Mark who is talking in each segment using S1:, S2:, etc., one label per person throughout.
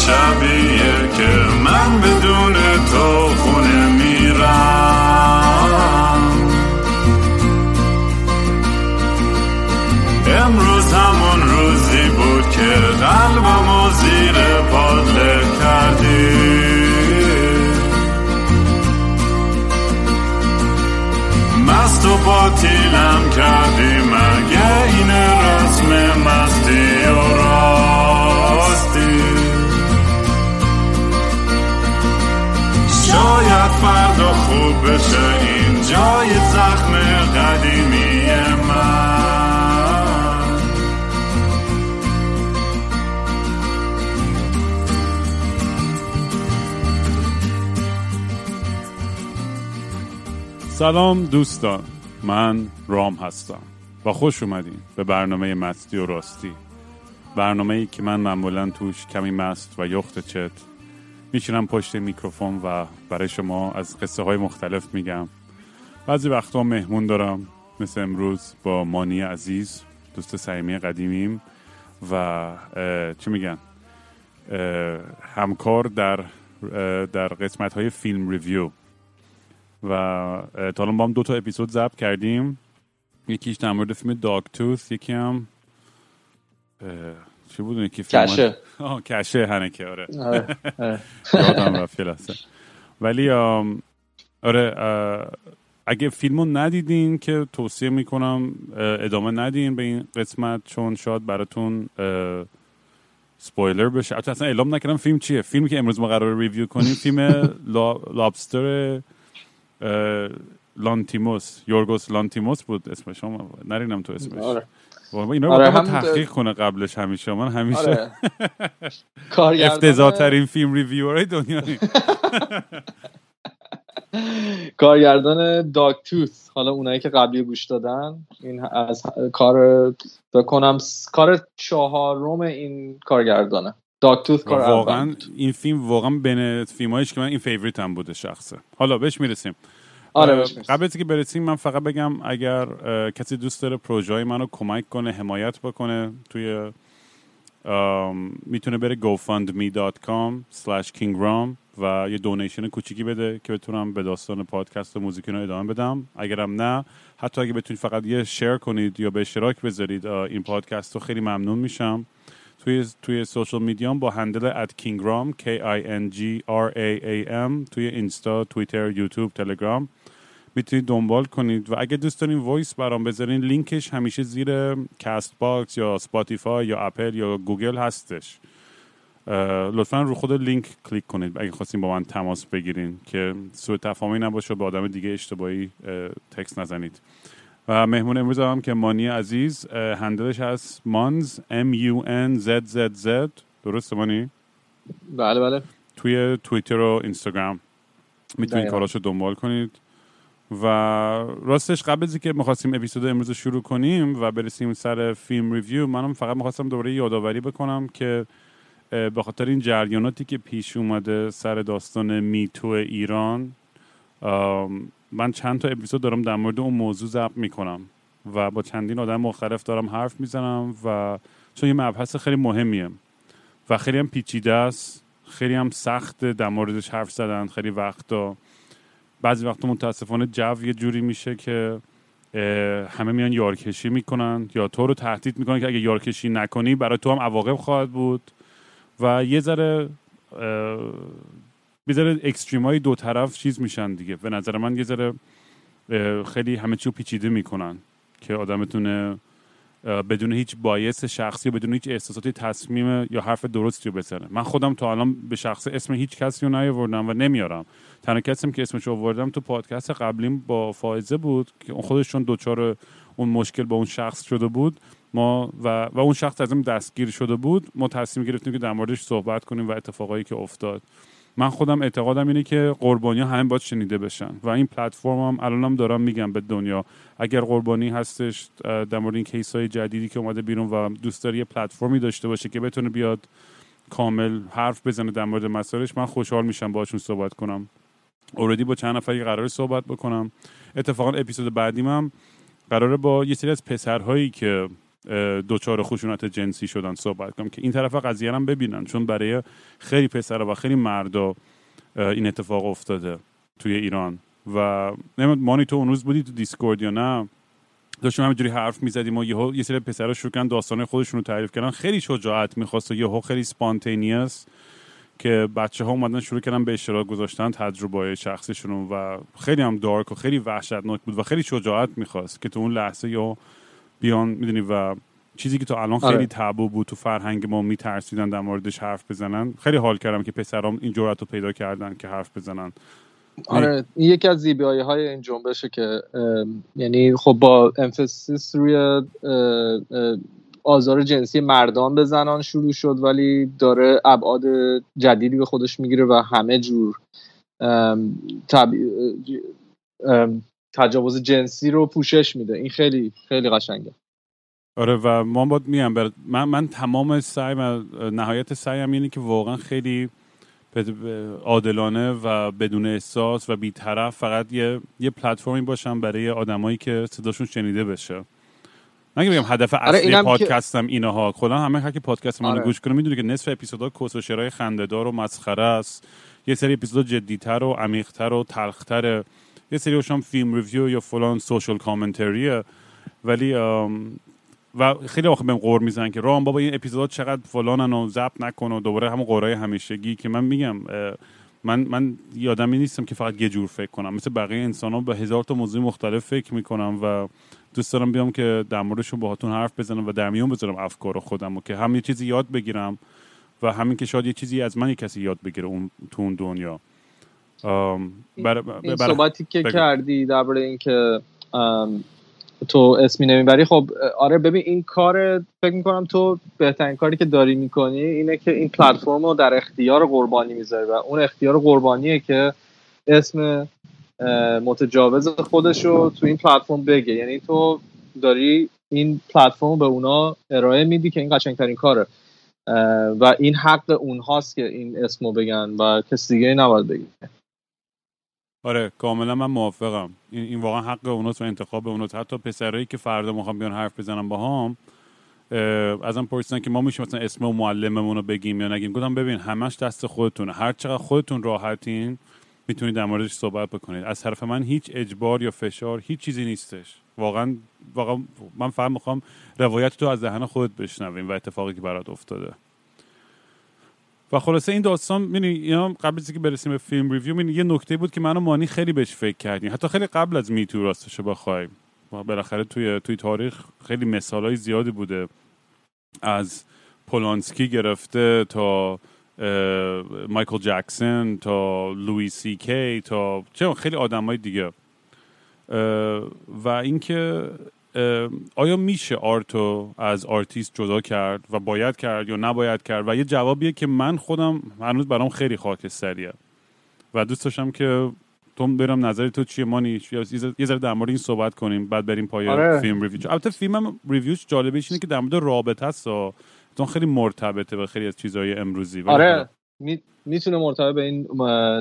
S1: شبیه که
S2: سلام دوستان من رام هستم و خوش اومدین به برنامه مستی و راستی. برنامه ای که من معمولا توش کمی مست و یخت چت میشینم پشت میکروفون و برای شما از قصه های مختلف میگم. بعضی وقتا مهمون دارم مثل امروز با مانی عزیز دوست صمیمی قدیمیم و چی میگن؟ همکار در در قسمت های فیلم ریویو. و تا الان با هم دو تا اپیزود ضبط کردیم. یکیش در مورد فیلم داگ توث یکی هم چی بود یکی فیلم؟
S3: کشه.
S2: آه کشه هنکه آره.
S3: آره، آره.
S2: یادم رفت لحظه. ولی آره اگه فیلمو ندیدین که توصیه می‌کنم ادامه ندین به این قسمت چون شاید براتون سپویلر بشه. اصلا اعلام نکردم فیلم چیه. فیلمی که امروز ما قرار review کنیم فیلم لا، Lobster لانتیموس یورگوس لانتیموس بود اسمش هم نرینم تو اسمش.
S3: آره.
S2: اینا
S3: آره، هم-
S2: تحقیق کنه قبلش همیشه. من همیشه
S3: آره.
S2: افتضاح ترین فیلم ریویورای دنیا
S3: کارگردان Dogtooth. حالا اونایی که قبلی گوش دادن این از کار بکنم کار چهارم این کارگردانه. Dogtooth کار
S2: واقعا. این فیلم واقعا بین فیلمایش که من این favorite هم بوده شخصه. حالا بهش می‌رسیم.
S3: آره.
S2: قبل از که برسیم من فقط بگم اگر کسی دوست داره پروژه های منو کمک کنه حمایت بکنه توی می‌تونه بره gofundme.com slash kingram و یه donation کوچیکی بده که بتونم به داستان پادکست و موزیک رو ادامه بدم. اگرم نه حتی اگه بتونید فقط یه share کنید یا به اشتراک بذارید این پادکست رو خیلی ممنون میشم. توی توی social media م با handle at کینگرام K I N G R A A M توی اینستا توییتر یوتیوب تلگرام. می‌تونید دنبال کنید و اگه دوست دارین voice برام بذارین لینکش همیشه زیر Castbox یا Spotify یا اپل یا گوگل هستش. لطفا رو خود لینک کلیک کنید اگه خواستین با من تماس بگیرین که سوء تفاهمی نباشه با آدم دیگه اشتباهی اه، text نزنید. و مهمون امروز هم که مانی عزیز هندلش هست مانز M U N Z Z Z. درسته مانی؟
S3: بله بله.
S2: توی توییتر و اینستاگرام. می‌تونید. کاراشو دنبال کنید. و راستش قبل از اینکه می‌خواستیم اپیزود امروز رو شروع کنیم و برسیم سر فیلم ریویو منم فقط می‌خواستم دوباره یادآوری بکنم که به خاطر این جریاناتی که پیش اومده سر داستان میتو ایران من چند تا اپیزود دارم در مورد اون موضوع ضبط می‌کنم و با چندین آدم مختلف دارم حرف می‌زنم و چون یه مبحث خیلی مهمیه و خیلی هم پیچیده است خیلی هم سخت در موردش حرف زدن خیلی وقتا. بعضی وقتا متاسفانه جو یه جوری میشه که همه میان یارکشی می‌کنن یا تو رو تهدید می‌کنن که اگه یارکشی نکنی برای تو هم عواقب خواهد بود. و یه ذره یه ذره اکستریم های دو طرف چیز میشن دیگه. به نظر من یه ذره خیلی همه چی رو پیچیده می‌کنن که آدم بتونه اه، بدون هیچ بایس شخصی و بدون هیچ احساساتی تصمیم یا حرف درستی رو بزنه. من خودم تا الان به شخص اسم هیچ کسی رو نیاوردم و نمیارم. تنها کسیم که اسمش رو آوردم تو پادکست قبلیم با فائزه بود که اون خودشون دوچار اون مشکل با اون شخص شده بود. ما و, و اون شخص از این دستگیر شده بود. ما تصمیم گرفتیم که در موردش صحبت کنیم و اتفاقایی که افتاد. من خودم اعتقادم اینه که قربانی همه باید شنیده بشن. و این پلتفرم هم الانم دارم میگم به دنیا. اگر قربانی هستش در مورد این کیس های جدیدی که اومده بیرون و دوست داره یه پلتفرمی داشته باشه که بتونه بیاد کامل حرف بزنه در مورد مسائلش من خوشحال میشم باشون صحبت کنم. اوردی با چند نفری قرار صحبت بکنم. اتفاقا اپیزود بعدیم هم قراره با یه سری از پسرهایی که دوچار خشونت جنسی شدن صحبت کنم که این طرف قضیه هم ببینن چون برای خیلی پسر و خیلی مردا این اتفاق افتاده توی ایران. و نمی‌دونم مانی تو اون روز بودی تو دیسکورد یا نه؟ داشتیم همینجوری حرف می‌زدیم و یهو یه سری پسرا شروع کردن داستان خودشون رو تعریف کردن. خیلی شجاعت می‌خواست و یهو خیلی spontaneous که بچه ها اومدن شروع کردن به اشتراک گذاشتن تجربه شخصیشون و خیلی هم dark و خیلی وحشتناک بود و خیلی شجاعت می‌خواست که تو اون لحظه یا بیان می‌دونی و چیزی که تو الان خیلی آره. تابو بود تو فرهنگ ما میترسیدن در موردش حرف بزنن خیلی حال کردم که پسرام این جرأت رو پیدا کردن که حرف بزنن
S3: آره این یکی از زیبایی های این جنبشه که یعنی خب با امفسیس روی آزار جنسی مردان به زنان شروع شد ولی داره ابعاد جدیدی به خودش می‌گیره و همه جور تجاوز جنسی رو پوشش میده. این خیلی خیلی قشنگه.
S2: آره و ما باید میم من, من تمام سعی نهایت سعیم اینه که واقعا خیلی عادلانه و بدون احساس و بیطرف فقط یه, یه پلتفرمی باشم برای آدمایی که صداشون شنیده بشه. نگه بگم هدف آره اصلی پادکستم که... اینها. خدا همه هر که پادکست منو آره. گوش کنه می‌دونه که نصف اپیزودا کس و شرای خندهدار و مسخره است. یه سری اپیزود جدیتر و عمیقتر و تلختر یه سری هم فیلم ریویو یا فلان سوشال کامنتریه. ولی و خیلی وقت بهم قور می‌زنن که رام بابا این اپیزود چقدر فلانن و ضبط نکن و دوباره همون قورای همیشگی که من میگم من من یادمی نیستم که فقط یه جور فکر کنم. مثل بقیه انسان ها به هزار تا موضوع مختلف فکر می‌کنم و دوست دارم بیام که در موردشون باهاتون حرف بزنم و در میون بذارم افکار خودم و که هم یه چیزی یاد بگیرم و همین که شاید یه چیزی از من یه کسی یاد بگیره اون تو اون دنیا.
S3: بر... این صحبتی که کردی درباره اینکه تو اسمی نمی‌بری خب آره ببین این کار فکر می‌کنم تو بهترین کاری که داری می‌کنی اینه که این پلتفرم رو در اختیار قربانی می‌ذاری و اون اختیار قربانیه که اسم متجاوز خودش رو تو این پلتفرم بگه. یعنی تو داری این پلتفرم به اونا ارائه میدی که این قشنگترین کاره. و این حق اونهاست که این اسمو بگن و کسی دیگه نباید بگه.
S2: آره کاملا من موافقم. این, این واقعا حق اوناست و انتخاب اوناست. حتی پسرایی که فردا می‌خوام بیان حرف بزنم با هم ازم پرسیدن که ما میشه مثلا اسم و معلممون رو بگیم یا نگیم. گفتم ببین همش دست خودتونه. هر چقدر خودتون راحتین می‌تونید در موردش صحبت بکنید. از طرف من هیچ اجبار یا فشار هیچ چیزی نیستش. واقعا واقعا من فقط می‌خوام روایت تو از دهن خودت بشنویم و اتفاقی که برات افتاده. و خلاصه این داستان می‌بینی اینا قبل از اینکه برسیم به فیلم ریویو می‌بینی یه نکته بود که من و مانی خیلی بهش فکر کردیم. حتی خیلی قبل از میتو راستش بخوایم. بالاخره توی توی تاریخ خیلی مثالای زیادی بوده از پولانسکی گرفته تا مایکل جکسون تا لوی سی کی تا چه خیلی آدمای دیگه. و اینکه آیا میشه art و از آرتیست جدا کرد و باید کرد یا نباید کرد؟ و یه جوابیه که من خودم هنوز برام خیلی خاکستریه. و دوست داشتم که تو ببینم نظر تو چیه؟ مانی یه ذره در مورد این صحبت کنیم بعد بریم پای آره. film review. البته film review ش جالبش اینه که در مورد رابطه است چون خیلی مرتبطه به خیلی از چیزهای امروزی.
S3: آره. می‌تونه مرتبط به این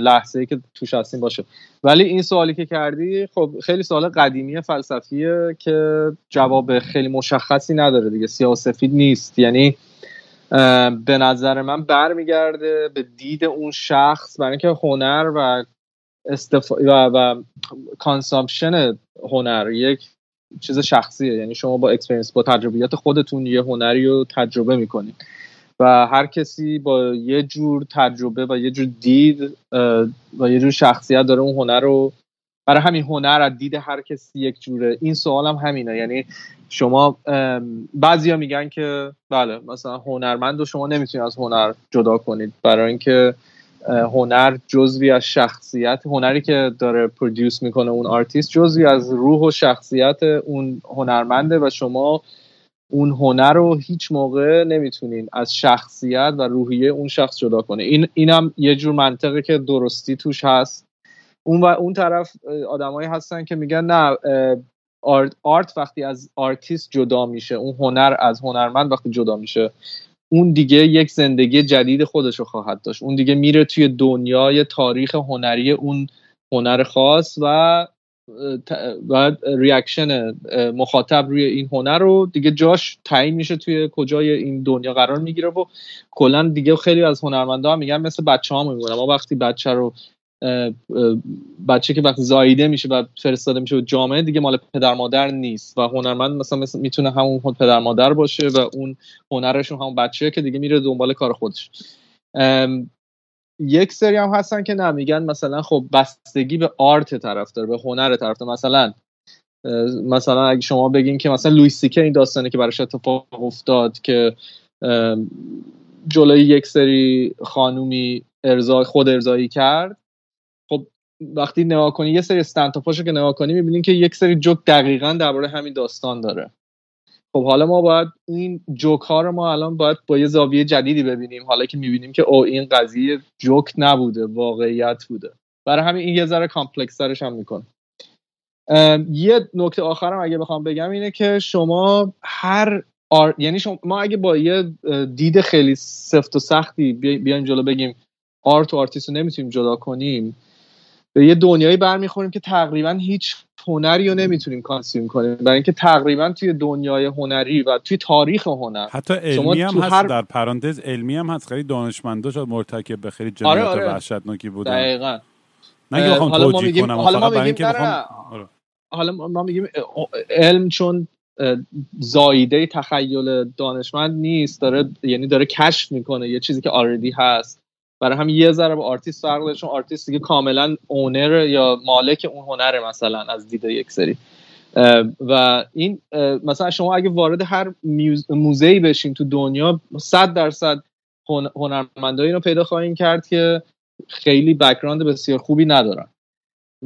S3: لحظه ای که توش هستیم باشه. ولی این سوالی که کردی خب خیلی سوال قدیمی فلسفیه که جواب خیلی مشخصی نداره دیگه. سیاسفید نیست. یعنی به نظر من برمیگرده به دید اون شخص برای اینکه هنر و استف... و, و consumption هنر یک چیز شخصیه. یعنی شما با experience با تجربیات خودتون یه هنری رو تجربه می‌کنید. و هر کسی با یه جور تجربه و یه جور دید و یه جور شخصیت داره اون هنر رو. برای همین هنر از دید هر کسی یک جوره. این سوال هم همینه. یعنی شما بعضیا میگن که بله مثلا هنرمند و شما نمی‌تونید از هنر جدا کنید. برای اینکه هنر جزوی از شخصیت هنری که داره produce می‌کنه اون آرتیست جزوی از روح و شخصیت اون هنرمنده و شما اون هنر رو هیچ موقع نمی‌تونین از شخصیت و روحیه اون شخص جدا کنه. این اینم یه جور منطقه که درستی توش هست. اون و اون طرف آدمایی هستن که میگن نه art, art وقتی از آرتیست جدا میشه اون هنر از هنرمند وقتی جدا میشه اون دیگه یک زندگی جدید خودش رو خواهد داشت. اون دیگه میره توی دنیای تاریخ هنری اون هنر خاص و بعد reaction مخاطب روی این هنر رو دیگه جاش تعیین میشه توی کجای این دنیا قرار می‌گیره و کلا دیگه خیلی از هنرمندا هم میگن مثل بچه ها میمونه. ما وقتی بچه رو بچه که وقتی زاییده میشه و فرستاده میشه به جامعه دیگه مال پدر مادر نیست و هنرمند مثلا, مثلا می‌تونه همون پدر مادر باشه و اون هنرشون همون بچه که دیگه میره دنبال کار خودش. یک سری هم هستن که نمیگن. مثلا خب بستگی به art طرف داره به هنر طرف داره. مثلا مثلا اگه شما بگین که مثلا لویس این داستانه که براش اتفاق افتاد که جلوی یک سری خانومی ارزا خود ارزایی کرد. خب وقتی نگاه کنی یه سری استنتاپاشو که نگاه کنی می‌بینین که یک سری جوک دقیقا درباره همین داستان داره. خب حالا ما باید این جوک ها رو ما الان باید با یه زاویه جدیدی ببینیم. حالا که می‌بینیم که او این قضیه جوک نبوده واقعیت بوده. برای همین این یه ذره complex هم می‌کنه. یه نکته آخرم اگه بخوام بگم اینه که شما هر آر... یعنی شما ما اگه با یه دید خیلی سفت و سختی بیایم جلو بگیم art و آرتیست رو نمی‌تونیم جدا کنیم به یه دنیایی برمیخوریم که تقریبا هیچ هنری رو نمی‌تونیم consume کنیم. برای اینکه تقریبا توی دنیای هنری و توی تاریخ هنر.
S2: حتی علمی هم هست در پرانتز علمی هم هست. خیلی دانشمندا شد مرتکب به خیلی جنایت آره آره. وحشتناکی بودن.
S3: دقیقا.
S2: نه حالا ما میگیم حالا ما میگیم.
S3: حالا ما میگیم علم چون زایده تخیل دانشمند نیست داره یعنی داره کشف می‌کنه یه چیزی که already هست. برای هم یه ذره با آرتیست فرق داره چون آرتیست دیگه کاملا owner یا مالک اون هنره مثلا از دید یک سری. و این مثلا شما اگه وارد هر موزه بشین تو دنیا صد درصد هنرمندایی رو پیدا خواهیم کرد که خیلی بکراند بسیار خوبی ندارن.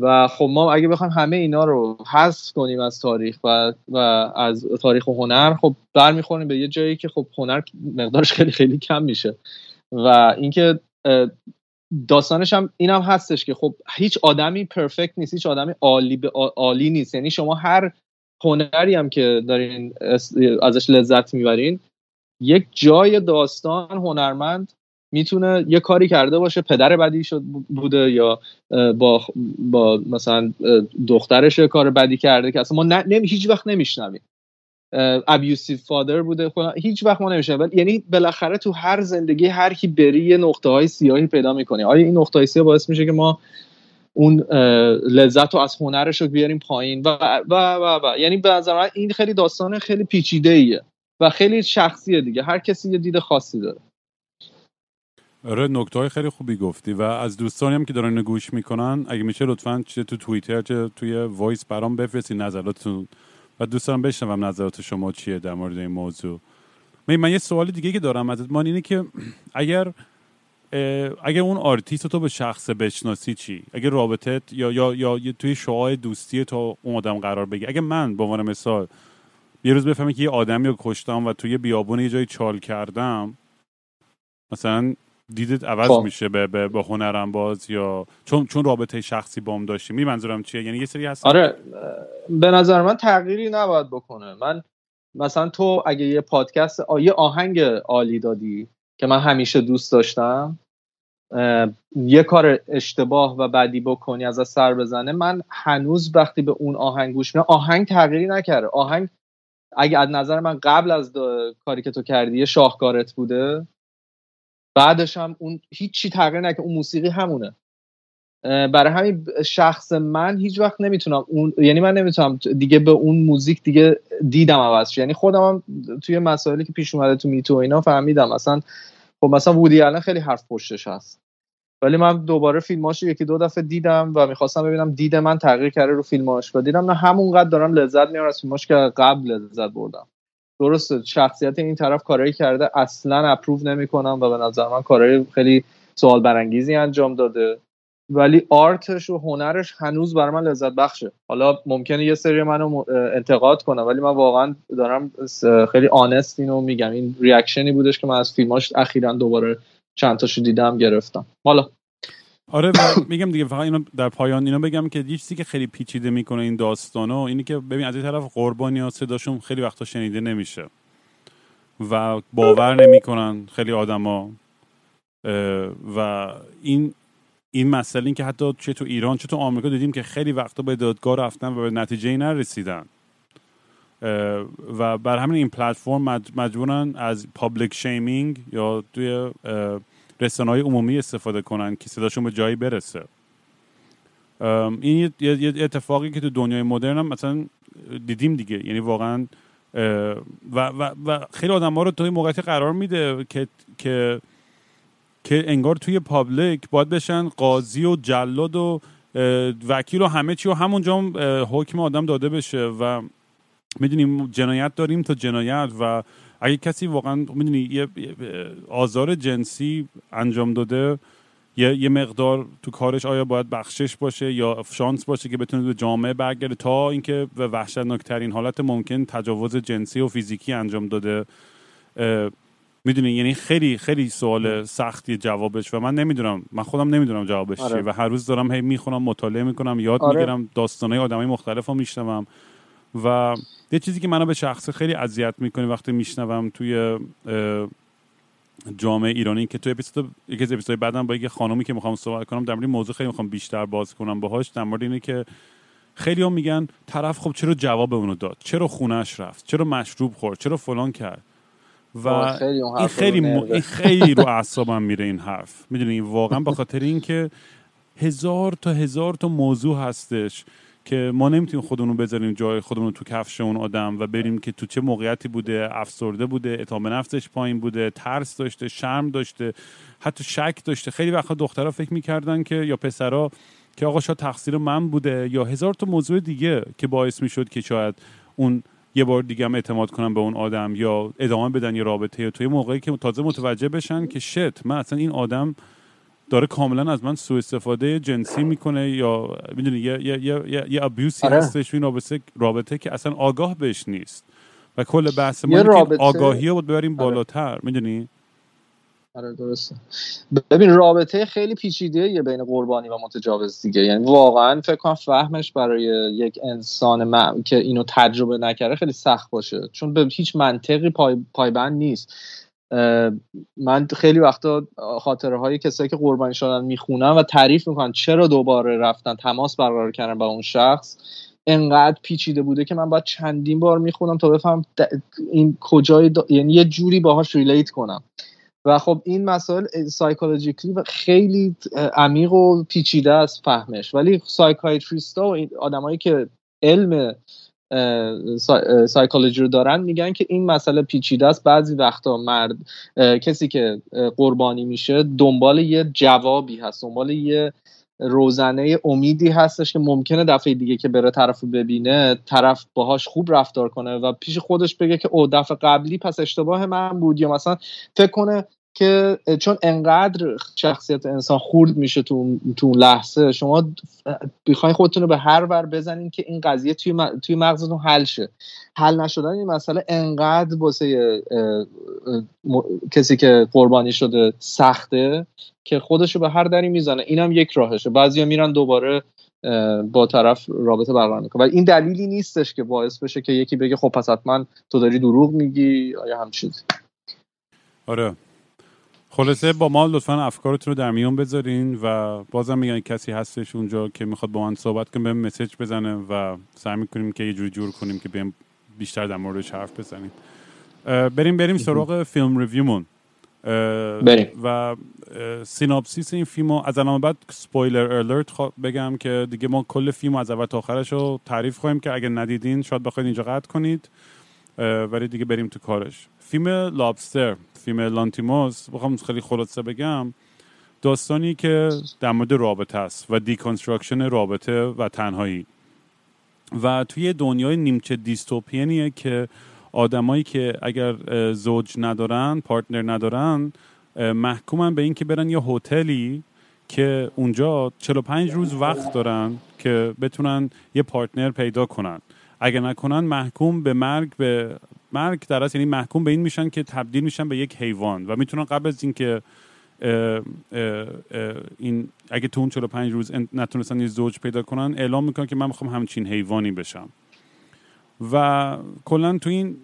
S3: و خب ما اگه بخوایم همه اینا رو حذف کنیم از تاریخ و, و از تاریخ و هنر خب برمیخوریم به یه جایی که خب هنر مقدارش خیلی خیلی کم میشه. و اینکه داستانش هم اینم هستش که خب هیچ آدمی پرفکت نیست هیچ آدمی عالی به عالی نیست. یعنی شما هر هنری هم که دارین ازش لذت می‌برین یک جای داستان هنرمند می‌تونه یه کاری کرده باشه پدر بدی شد بوده یا با با مثلا دخترش کار بدی کرده که اصلا ما هیچ وقت نمیشنویم. ابیوسیو فادر بوده هیچ وقت ما نمیشه یعنی بالاخره تو هر زندگی هر کی بری یه نقطه های سیاهی پیدا می‌کنه آیا این نقطه های سیاه باعث میشه که ما اون لذت رو از هنرش رو بیاریم پایین؟ و و و, و. یعنی به نظر این خیلی داستان خیلی پیچیده ایه و خیلی شخصیه دیگه. هر کسی یه دید خاصی داره.
S2: آره نکته های خیلی خوبی گفتی و از دوستانی هم که دارن گوش می‌کنن اگه میشه لطفا چه تو توییتر چه توی voice برام بفرستین نظراتتون و دوست دارم بشنوم نظرات شما چیه در مورد این موضوع. من یه سوال دیگه که دارم ازت مانی اینه که اگر اگر اون آرتیست تو به شخص بشناسی چی؟ اگر رابطت یا یا یا توی شعاع دوستی تو اون آدم قرار بگیره. اگه من به عنوان مثال یه روز بفهمم که یه آدمی رو کشتم و توی بیابون یه جایی چال کردم مثلا دیدت عوض خب. میشه به, به, به هنرم باز یا چون چون رابطه شخصی بام داشتی می منظورم چیه؟ یعنی یه سری هست
S3: آره به نظر من تغییری نباید بکنه. من مثلا تو اگه یه پادکست یه آهنگ عالی دادی که من همیشه دوست داشتم یه کار اشتباه و بدی بکنی از سر بزنه من هنوز وقتی به اون آهنگ گوش میدم آهنگ تغییری نکرده. آهنگ اگه از نظر من قبل از کاری که تو کردی شاهکارت بوده. بعدش هم اون هیچی تغییر نکرد. اون موسیقی همونه. برای همین شخص من هیچ وقت نمی‌تونم اون یعنی من نمی‌تونم دیگه به اون موزیک دیگه دیدم عوض یعنی خودم هم توی مسائلی که پیش اومده تو میتو اینا فهمیدم. مثلا خب مثلا وودی الان خیلی حرف پشتش هست. ولی من دوباره فیلماش یکی دو دفعه دیدم و می‌خواستم ببینم دید من تغییر کرده رو فیلماش. و دیدم نه همونقدر دارم لذت میارم از فیلماش که قبل لذت بردم. درسته شخصیت این طرف کارایی کرده اصلا اپروو نمی‌کنم و به نظر من کارهای خیلی سوال برانگیزی انجام داده. ولی آرتش و هنرش هنوز برای من لذت بخشه. حالا ممکنه یه سری منو انتقاد کنم ولی من واقعا دارم خیلی آنست اینو میگم. این ریاکشنی بودش که من از فیلماش اخیرا دوباره چند تاشو دیدم گرفتم. حالا
S2: آره میگم دیگه فقط اینو در پایان اینو بگم که یه چیزی که خیلی پیچیده می‌کنه این داستانو اینی که ببین از این طرف قربانی ها صداشون خیلی وقتا شنیده نمیشه و باور نمی‌کنن خیلی آدما و این این مسئله این که حتی چه تو ایران چه تو آمریکا دیدیم که خیلی وقتا به دادگاه رفتن و به نتیجه نرسیدن. و بر همین این پلتفرم مجبورن از پابلیک شیمینگ یا توی رسانه های عمومی استفاده کنن که صداشون به جایی برسه. این یه اتفاقی که تو دنیای مدرن هم مثلا دیدیم دیگه. یعنی واقعا و, و, و خیلی آدم ها رو توی موقعیت قرار میده که که که انگار توی پابلیک باید بشن قاضی و جلاد و وکیل و همه چی و همونجا حکم آدم داده بشه. و می‌دونیم جنایت داریم تا جنایت و اگه کسی واقعا می‌دونی یه آزار جنسی انجام داده یه, یه مقدار تو کارش آیا باید بخشش باشه یا شانس باشه که بتونه به جامعه برگرده تا اینکه به وحشتناکترین حالت ممکن تجاوز جنسی و فیزیکی انجام داده می‌دونی یعنی خیلی خیلی سوال سختی جوابش و من نمی‌دونم من خودم نمی‌دونم جوابش آره. چیه و هر روز دارم هی می‌خونم مطالعه می‌کنم یاد آره. می‌گیرم داستانهای آدمای مختلف رو میشنوم و یه چیزی که منو به شخصه خیلی اذیت می‌کنه وقتی میشنوم توی جامعه ایرانی که تو اپیزود یکی از اپیزودهای بعدم با یه خانومی که می‌خوام صحبت کنم در مورد موضوع خیلی می‌خوام بیشتر باز کنم باهاش در مورد اینه که خیلی هم میگن طرف خب چرا جواب اونو داد؟ چرا خونش رفت؟ چرا مشروب خورد؟ چرا فلان کرد؟ و این خیلی این خیلی رو اعصابم میره این حرف. می‌دونی واقعا به خاطر اینکه هزار تا هزار تا موضوع هستش که ما نمی‌تونیم خودمون بذاریم جای خودمون تو کفش اون آدم و بریم که تو چه موقعیتی بوده افسرده بوده اعتماد نفسش پایین بوده ترس داشته شرم داشته حتی شک داشته. خیلی وقتا دخترها فکر می‌کردن که یا پسرها که آقا شاید تقصیر من بوده یا هزار تا موضوع دیگه که باعث می‌شد که شاید اون یه بار دیگه هم اعتماد کنم به اون آدم یا ادامه بدن یه رابطه توی موقعی که تازه متوجه بشن که شت من اصلا این آدم داره کاملا از من سوء استفاده جنسی می‌کنه یا می‌دونی یه یه یه یه ابیوسی آره. هستش این رابطه رابطه که اصلا آگاه بهش نیست. و کل بحث ما رابطه... آگاهی رو ببریم آره. بالاتر می‌دونی؟
S3: آره درسته. ببین رابطه خیلی پیچیده یه بین قربانی و متجاوز دیگه. یعنی واقعا فکر کنم فهمش برای یک انسان م... که اینو تجربه نکرده خیلی سخت باشه. چون به هیچ منطقی پای... پایبند نیست. من خیلی وقتا خاطره های کسایی که قربانی شدن می‌خونم و تعریف می‌کنن چرا دوباره رفتن تماس برقرار کردن با اون شخص انقدر پیچیده بوده که من باید چندین بار می‌خونم تا بفهم این کجای یعنی یه جوری باهاش ریلیت کنم. و خب این مسائل سایکولوژیکلی خیلی عمیق و پیچیده است فهمش. ولی سایکایتریستا و این آدمایی که علم سایکولوژی رو دارن میگن که این مسئله پیچیده است. بعضی وقتا مرد کسی که قربانی میشه دنبال یه جوابی هست دنبال یه روزنه امیدی هستش که ممکنه دفعه دیگه که بره طرف رو ببینه طرف باهاش خوب رفتار کنه و پیش خودش بگه که او دفعه قبلی پس اشتباه من بود. یا مثلا فکر کنه که چون انقدر شخصیت انسان خورد میشه تو تو لحظه شما بخواین خودتون رو به هر ور بزنین که این قضیه توی, توی مغزتون حل شه. حل نشدن این مسئله انقدر واسه کسی که قربانی شده سخته که خودشو به هر دری می‌زنه. اینم یک راهشه. بعضیا میرن دوباره با طرف رابطه برقرار می‌کنه و این دلیلی نیستش که باعث بشه که یکی بگه خب پس حتما تو داری دروغ میگی یا هم چیزی.
S2: آره. خلاصه با ما لطفا افکارتون رو در میون بذارین و بازم میگم کسی هستش اونجا که می‌خواد با من صحبت کنه بهم message بزنه و سعی می‌کنیم که یه جوری جور کنیم که بهم بیشتر در موردش حرف بزنیم. بریم بریم سراغ فیلم review مون.
S3: بریم.
S2: و synopsis این فیلم از الان باید spoiler alert بگم که دیگه ما کل فیلم از اول تا آخرش رو تعریف خواهیم کرد اگر ندیدین شاید بخواید اینجا قطع کنید. ولی دیگه بریم تو کارش. فیلم Lobster فیلم لانتیموس بخوام خیلی خلاصه بگم داستانی که در مورد رابطه است و deconstruction رابطه و تنهایی. و توی دنیای نیمچه dystopian یه که آدمایی که اگر زوج ندارن partner ندارن محکومن به اینکه برن یه هتلی که اونجا 45 روز وقت دارن که بتونن یه پارتنر پیدا کنن. اگر نکنن محکوم به مرگ به مرگ در یعنی محکوم به این میشن که تبدیل میشن به یک حیوان و می‌تونن قبل از اینکه این اگه تو اون 45 روز نتونستن یه زوج پیدا کنن اعلام می‌کنن که من می‌خوام همچین حیوانی بشم. و کلا تو این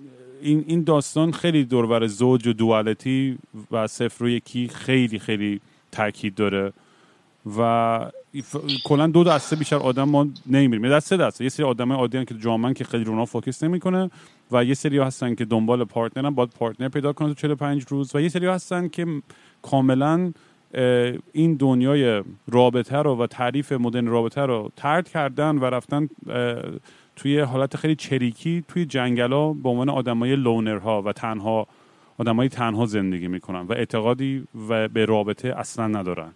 S2: این این داستان خیلی دوربر زوج و دوالتی و صفر و یکی خیلی خیلی تاکید داره. و کلا دو دسته بیشتر آدم ما می‌بینیم دسته دسته. یه سری آدم عادی که جامعن که خیلی رو اونا focus نمی‌کنه. و یه سری هستن که دنبال partner ن باید partner پیدا کنه تو 45 روز و یه سری هستن که کاملا این دنیای رابطه رو و تعریف مدرن رابطه رو طرد کردن و رفتن توی حالت خیلی چریکی توی جنگلا به عنوان آدمای loner ها و تنها آدمای تنها زندگی می‌کنن و اعتقادی و به رابطه اصلا ندارن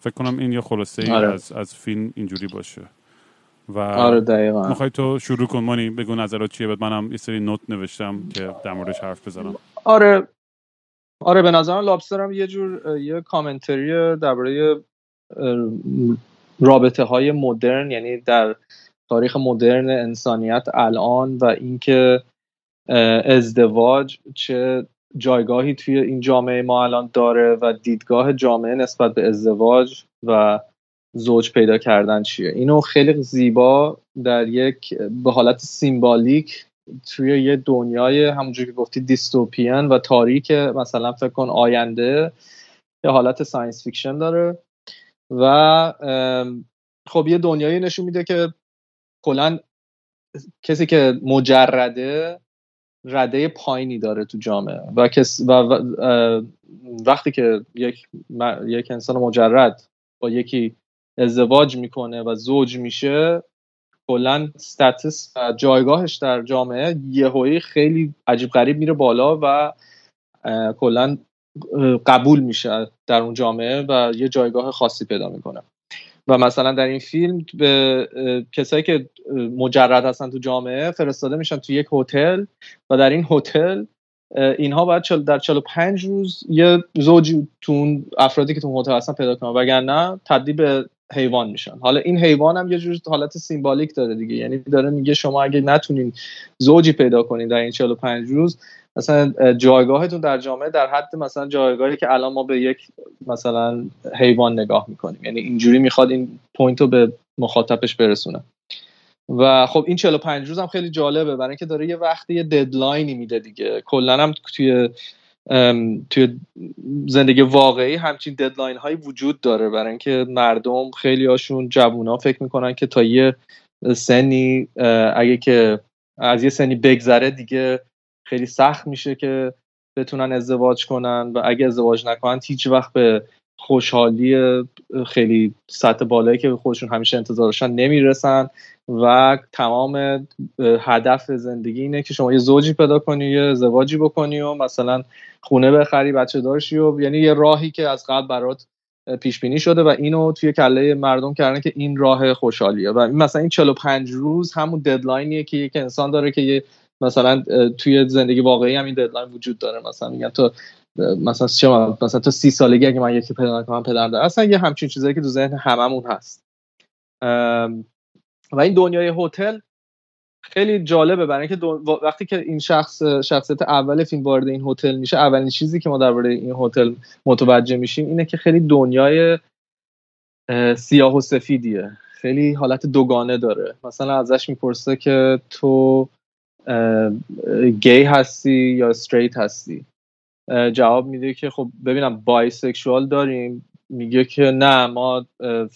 S2: فکر کنم این یه خلاصه آره. از, از فیلم اینجوری باشه
S3: و آره دقیقا.
S2: می‌خوای تو شروع کن. مانی بگو نظرات چیه؟ بعد منم یه سری نوت نوشتم که در موردش حرف بزنم.
S3: آره. آره به نظرم لابستر هم یه جور یه کامنتری درباره رابطه های مدرن یعنی در تاریخ مدرن انسانیت الان و اینکه ازدواج چه جایگاهی توی این جامعه ما الان داره و دیدگاه جامعه نسبت به ازدواج و زوج پیدا کردن چیه. اینو خیلی زیبا در یک به حالت symbolic توی یه دنیای همونجور که گفتی dystopian و تاریک مثلا فکر کن آینده یه حالت science fiction داره و خب یه دنیایی نشون میده که کلا کسی که مجرده رده پایینی داره تو جامعه و, کس و وقتی که یک, یک انسان مجرد با یکی ازدواج می‌کنه و زوج میشه کلا ستاتس و جایگاهش در جامعه یهویی خیلی عجیب غریب میره بالا و کلا قبول میشه در اون جامعه و یه جایگاه خاصی پیدا می‌کنه. و مثلا در این فیلم به کسایی که مجرد هستن تو جامعه فرستاده میشن تو یک هتل و در این هتل اینها باید در 45 روز یه زوجی تو افرادی که تو هتل هستن پیدا کنن وگرنه تبدیل به حیوان میشن. حالا این حیوان هم یه جور حالت سیمبالیک داره دیگه. یعنی داره میگه شما اگه نتونین زوجی پیدا کنین در این 45 روز مثلا جایگاهتون در جامعه در حد مثلا جایگاهی که الان ما به یک مثلا حیوان نگاه می‌کنیم. یعنی اینجوری می‌خواد این point رو به مخاطبش برسونه. و خب این 45 روز هم خیلی جالبه. برای اینکه داره یه وقتی یه deadline ی میده دیگه. کلا هم توی توی زندگی واقعی همچین deadline هایی وجود داره برای اینکه مردم خیلی هاشون جوونا فکر می‌کنن که تا یه سنی اگه که از یه سنی بگذره دیگه خیلی سخت میشه که بتونن ازدواج کنن و اگه ازدواج نکنن هیچ وقت به خوشحالی خیلی سطح بالایی که خودشون همیشه انتظارشن نمی‌رسن. و تمام هدف زندگی اینه که شما یه زوجی پیدا کنی یه ازدواجی بکنی و مثلا خونه بخری بچه دارشی و یعنی یه راهی که از قبل برات پیش بینی شده و اینو توی کله مردم کردن که این راه خوشحالیه. و مثلا این 45 روز همون ددلاینیه که یک انسان داره که یه مثلا توی زندگی واقعی هم این ددلاین وجود داره. مثلا میگن تو مثلا شما مثلا تو سی سالگی اگه من یکی پیدا کنم پدر داره اصلا یه همچین چیزایی که تو ذهن هممون هست. و این دنیای هتل خیلی جالبه برای اینکه وقتی که این شخص شخصیت اول فیلم وارد این هتل میشه اولین چیزی که ما درباره این هتل متوجه میشیم اینه که خیلی دنیای سیاه و سفیدیه. خیلی حالت دوگانه داره. مثلا ازش می‌پرسه که تو گی هستی یا straight هستی؟ جواب میده که خب ببینم bisexual داریم میگه که نه ما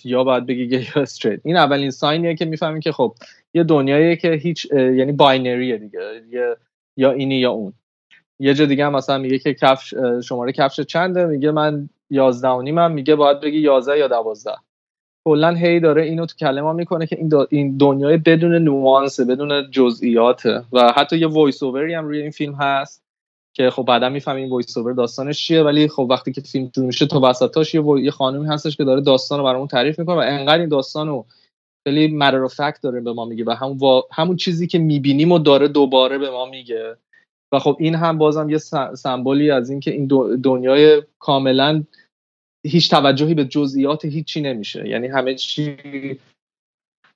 S3: یا باید بگی گی یا straight این اولین sign یه که می‌فهمیم که خب یه دنیاییه که هیچ یعنی binary یه دیگه یا اینی یا اون. یه جا دیگه مثلا میگه که کفش شماره کفش چنده؟ میگه من یازده و نیمم میگه باید بگی یازده یا دوازده. کلا هی داره اینو تو کله ما می‌کنه که این, این دنیای بدون nuance ه بدون جزئیاته. و حتی یه voice over ی هم روی این فیلم هست. که خب بعدا می‌فهمیم این وایس اوور داستانش چیه ولی خب وقتی که فیلم شروع میشه تا وسطاش یه, و... یه خانمی هستش که داره داستان رو برامون تعریف می‌کنه و انقدر این داستان رو خیلی مدر فکت داره به ما میگه و همون, همون چیزی که می‌بینیم و داره دوباره به ما میگه. و خب این هم بازم یه سمبولی از اینکه این دنیای کاملا هیچ توجهی به جزئیات هیچی نمیشه. یعنی همه چی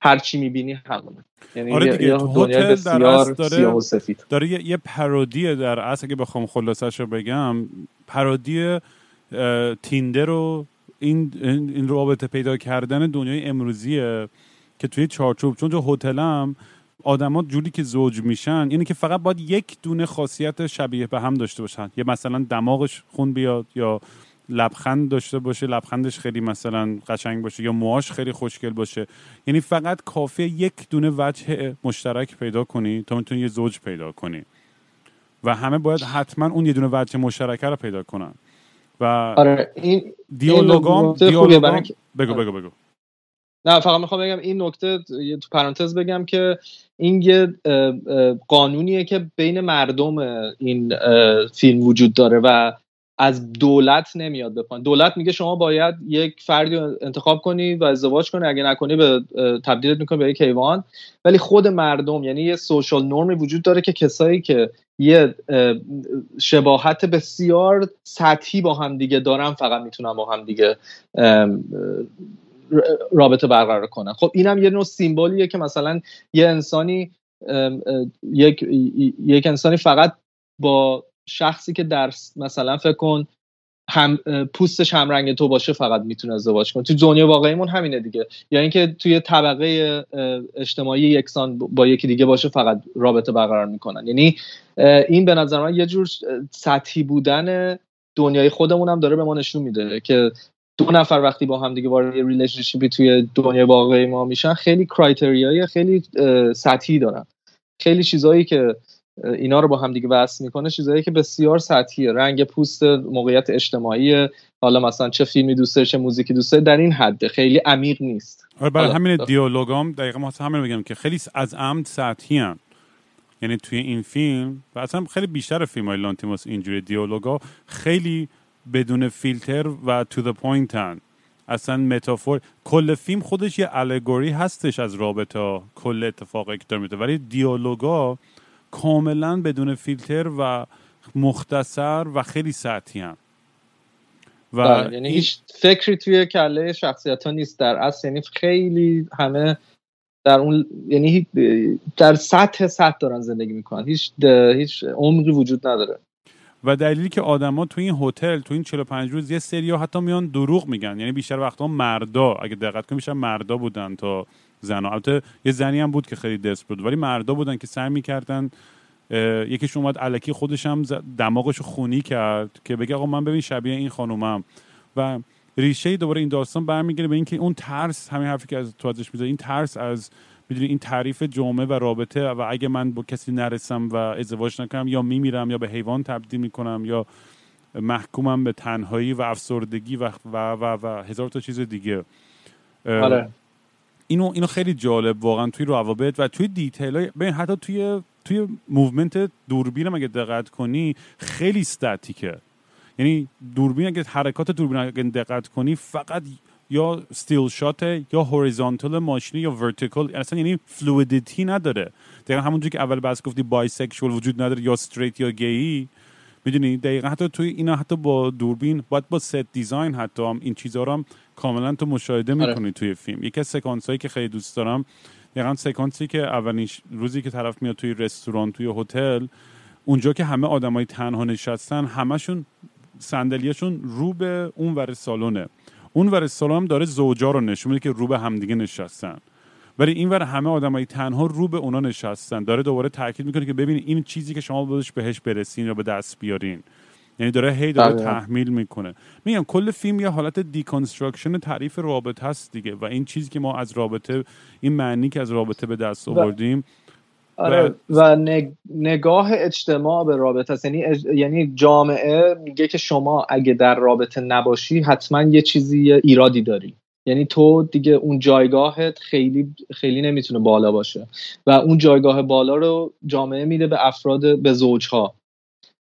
S3: هر چی می‌بینی همونه. یعنی
S2: آره دیگه دنیای بسیار داره و سفید. داره یه, یه پرودی در اصل اگه بخوام خلاصش رو بگم پرودی تیندر رو این این رابطه پیدا کردن دنیای امروزیه که توی چارچوب چون جو هتلم آدما جوری که زوج میشن اینه که فقط باید یک دونه خاصیت شبیه به هم داشته باشن. یه مثلا دماغش خون بیاد یا لبخند داشته باشه لبخندش خیلی مثلا قشنگ باشه یا موهاش خیلی خوشگل باشه. یعنی فقط کافیه یک دونه وجه مشترک پیدا کنی تا می‌تونی یه زوج پیدا کنی. و همه باید حتما اون یه دونه وجه مشترکه رو پیدا کنن. و
S3: آره این
S2: دیالوگام دیالوگام
S3: برای اینکه-
S2: بگو بگو بگو.
S3: نه فقط می‌خوام بگم این نکته تو پرانتز بگم که این یه قانونیه که بین مردم این فیلم وجود داره و از دولت نمیاد به دولت میگه شما باید یک فردی انتخاب کنی و ازدواج کنی. اگه نکنی به تبدیلت می‌کنه به یک حیوان. ولی خود مردم یعنی یه سوشال نورمی وجود داره که کسایی که یه اه، شباهت بسیار سطحی با هم دیگه دارن فقط می‌تونن با هم دیگه رابطه برقرار کنن. خب اینم یه نوع سیمبولیه که مثلا یه انسانی یک یک انسانی فقط با شخصی که در مثلا فکر کن هم پوستش هم رنگ تو باشه فقط می‌تونه ازدواج کنه. تو دنیا واقعیمون همینه دیگه. یا اینکه توی طبقه اجتماعی یکسان با یکی دیگه باشه فقط رابطه برقرار می‌کنن. یعنی این به نظر من یه جور سطحی بودن دنیای خودمون هم داره به ما نشون میده که دو نفر وقتی با هم دیگه وارد یه relationship ی توی دنیای واقعی ما میشن خیلی criteria ی خیلی سطحی دارن. خیلی چیزایی که اینا رو با هم دیگه وصل می‌کنه چیزایی که بسیار سطحیه رنگ پوست موقعیت اجتماعی حالا مثلا چه فیلمی دوست داری چه موزیکی دوست داری در این حده خیلی عمیق نیست
S2: آره برای همین. دیالوگام دقیقا ما همین بگم که خیلی از عمد سطحی هن. یعنی توی این فیلم و اصلا خیلی بیشتر فیلم های لانتیموس اینجوری دیالوگا خیلی بدون فیلتر و تو the point هن اصلا متافور کل فیلم خودش یه الگوری هستش از رابطه کل اتفاقی که داره. ولی دیالوگا کاملا بدون فیلتر و مختصر و خیلی سطحی هم و
S3: بله، یعنی
S2: این-
S3: هیچ فکری توی کله شخصیت ها نیست. در اصل یعنی خیلی همه در اون یعنی در سطح سطح دارن زندگی می‌کنن. هیچ هیچ عمقی وجود نداره.
S2: و دلیلی که آدما تو این هتل تو این 45 روز یه سری حتی میان دروغ میگن. یعنی بیشتر وقتا مردا اگه دقت کنی بیشتر مردا بودن تا زنا البته یه زنی هم بود که خیلی دست بود. ولی مردا بودن که سعی می‌کردن یکیش اومد علکی خودش هم دماغش خونی کرد که بگه آقا من ببین شبیه این خانومم. و ریشه دوباره این داستان برمیگره به اینکه اون ترس همین حرفی که از تو ازش میزه این ترس از می‌دونی این تعریف جامعه و رابطه و اگه من با کسی نرسم و ازدواج نکنم یا میمیرم یا به حیوان تبدیل می‌کنم یا محکومم به تنهایی و افسردگی و و و, و هزار تا چیز دیگه. اینو اینو خیلی جالب واقعا توی روابط و توی detail های ببین حتی توی توی movement دوربین اگه دقت کنی خیلی استاتیکه یعنی دوربین اگه حرکات دوربین اگه دقت کنی فقط یا still shot یا horizontal motion ی یا vertical اصلا یعنی fluidity نداره. دقیقا همونجوری که اول بحث گفتی bisexual وجود نداره یا straight یا گی می‌دونی؟ دقیقا حتی توی اینا حتی با دوربین باید با set design حتی این چیزها رو کاملا تو مشاهده
S3: آره.
S2: می‌کنی توی فیلم. یکی از سکانس هایی که خیلی دوست دارم دقیقا سکانسی که اولین روزی که طرف میاد توی رستوران توی هتل اونجا که همه آدمای تنها نشستن همشون صندلیاشون رو به اون ور سالونه. اون ور سالن هم داره زوجا رو نشون میده که رو به همدیگه نشستن. ولی این ور همه آدمای تنها رو به اونا نشستن. داره دوباره تاکید می‌کنه که ببین این چیزی که شما بهش بهش برسین یا به دست بیارین. یعنی داره هی داره
S3: دقیقاً.
S2: تحمیل می‌کنه. میگم کل فیلم یه حالت deconstruction تعریف رابطه هست دیگه و این چیزی که ما از رابطه این معنی که از رابطه به دست آوردیم
S3: آره و نگ- نگاه اجتماع به رابطه است. یعنی اج- یعنی جامعه میگه که شما اگه در رابطه نباشی حتما یه چیزی ایرادی داری. یعنی تو دیگه اون جایگاهت خیلی خیلی نمی‌تونه بالا باشه و اون جایگاه بالا رو جامعه میده به افراد به زوجها.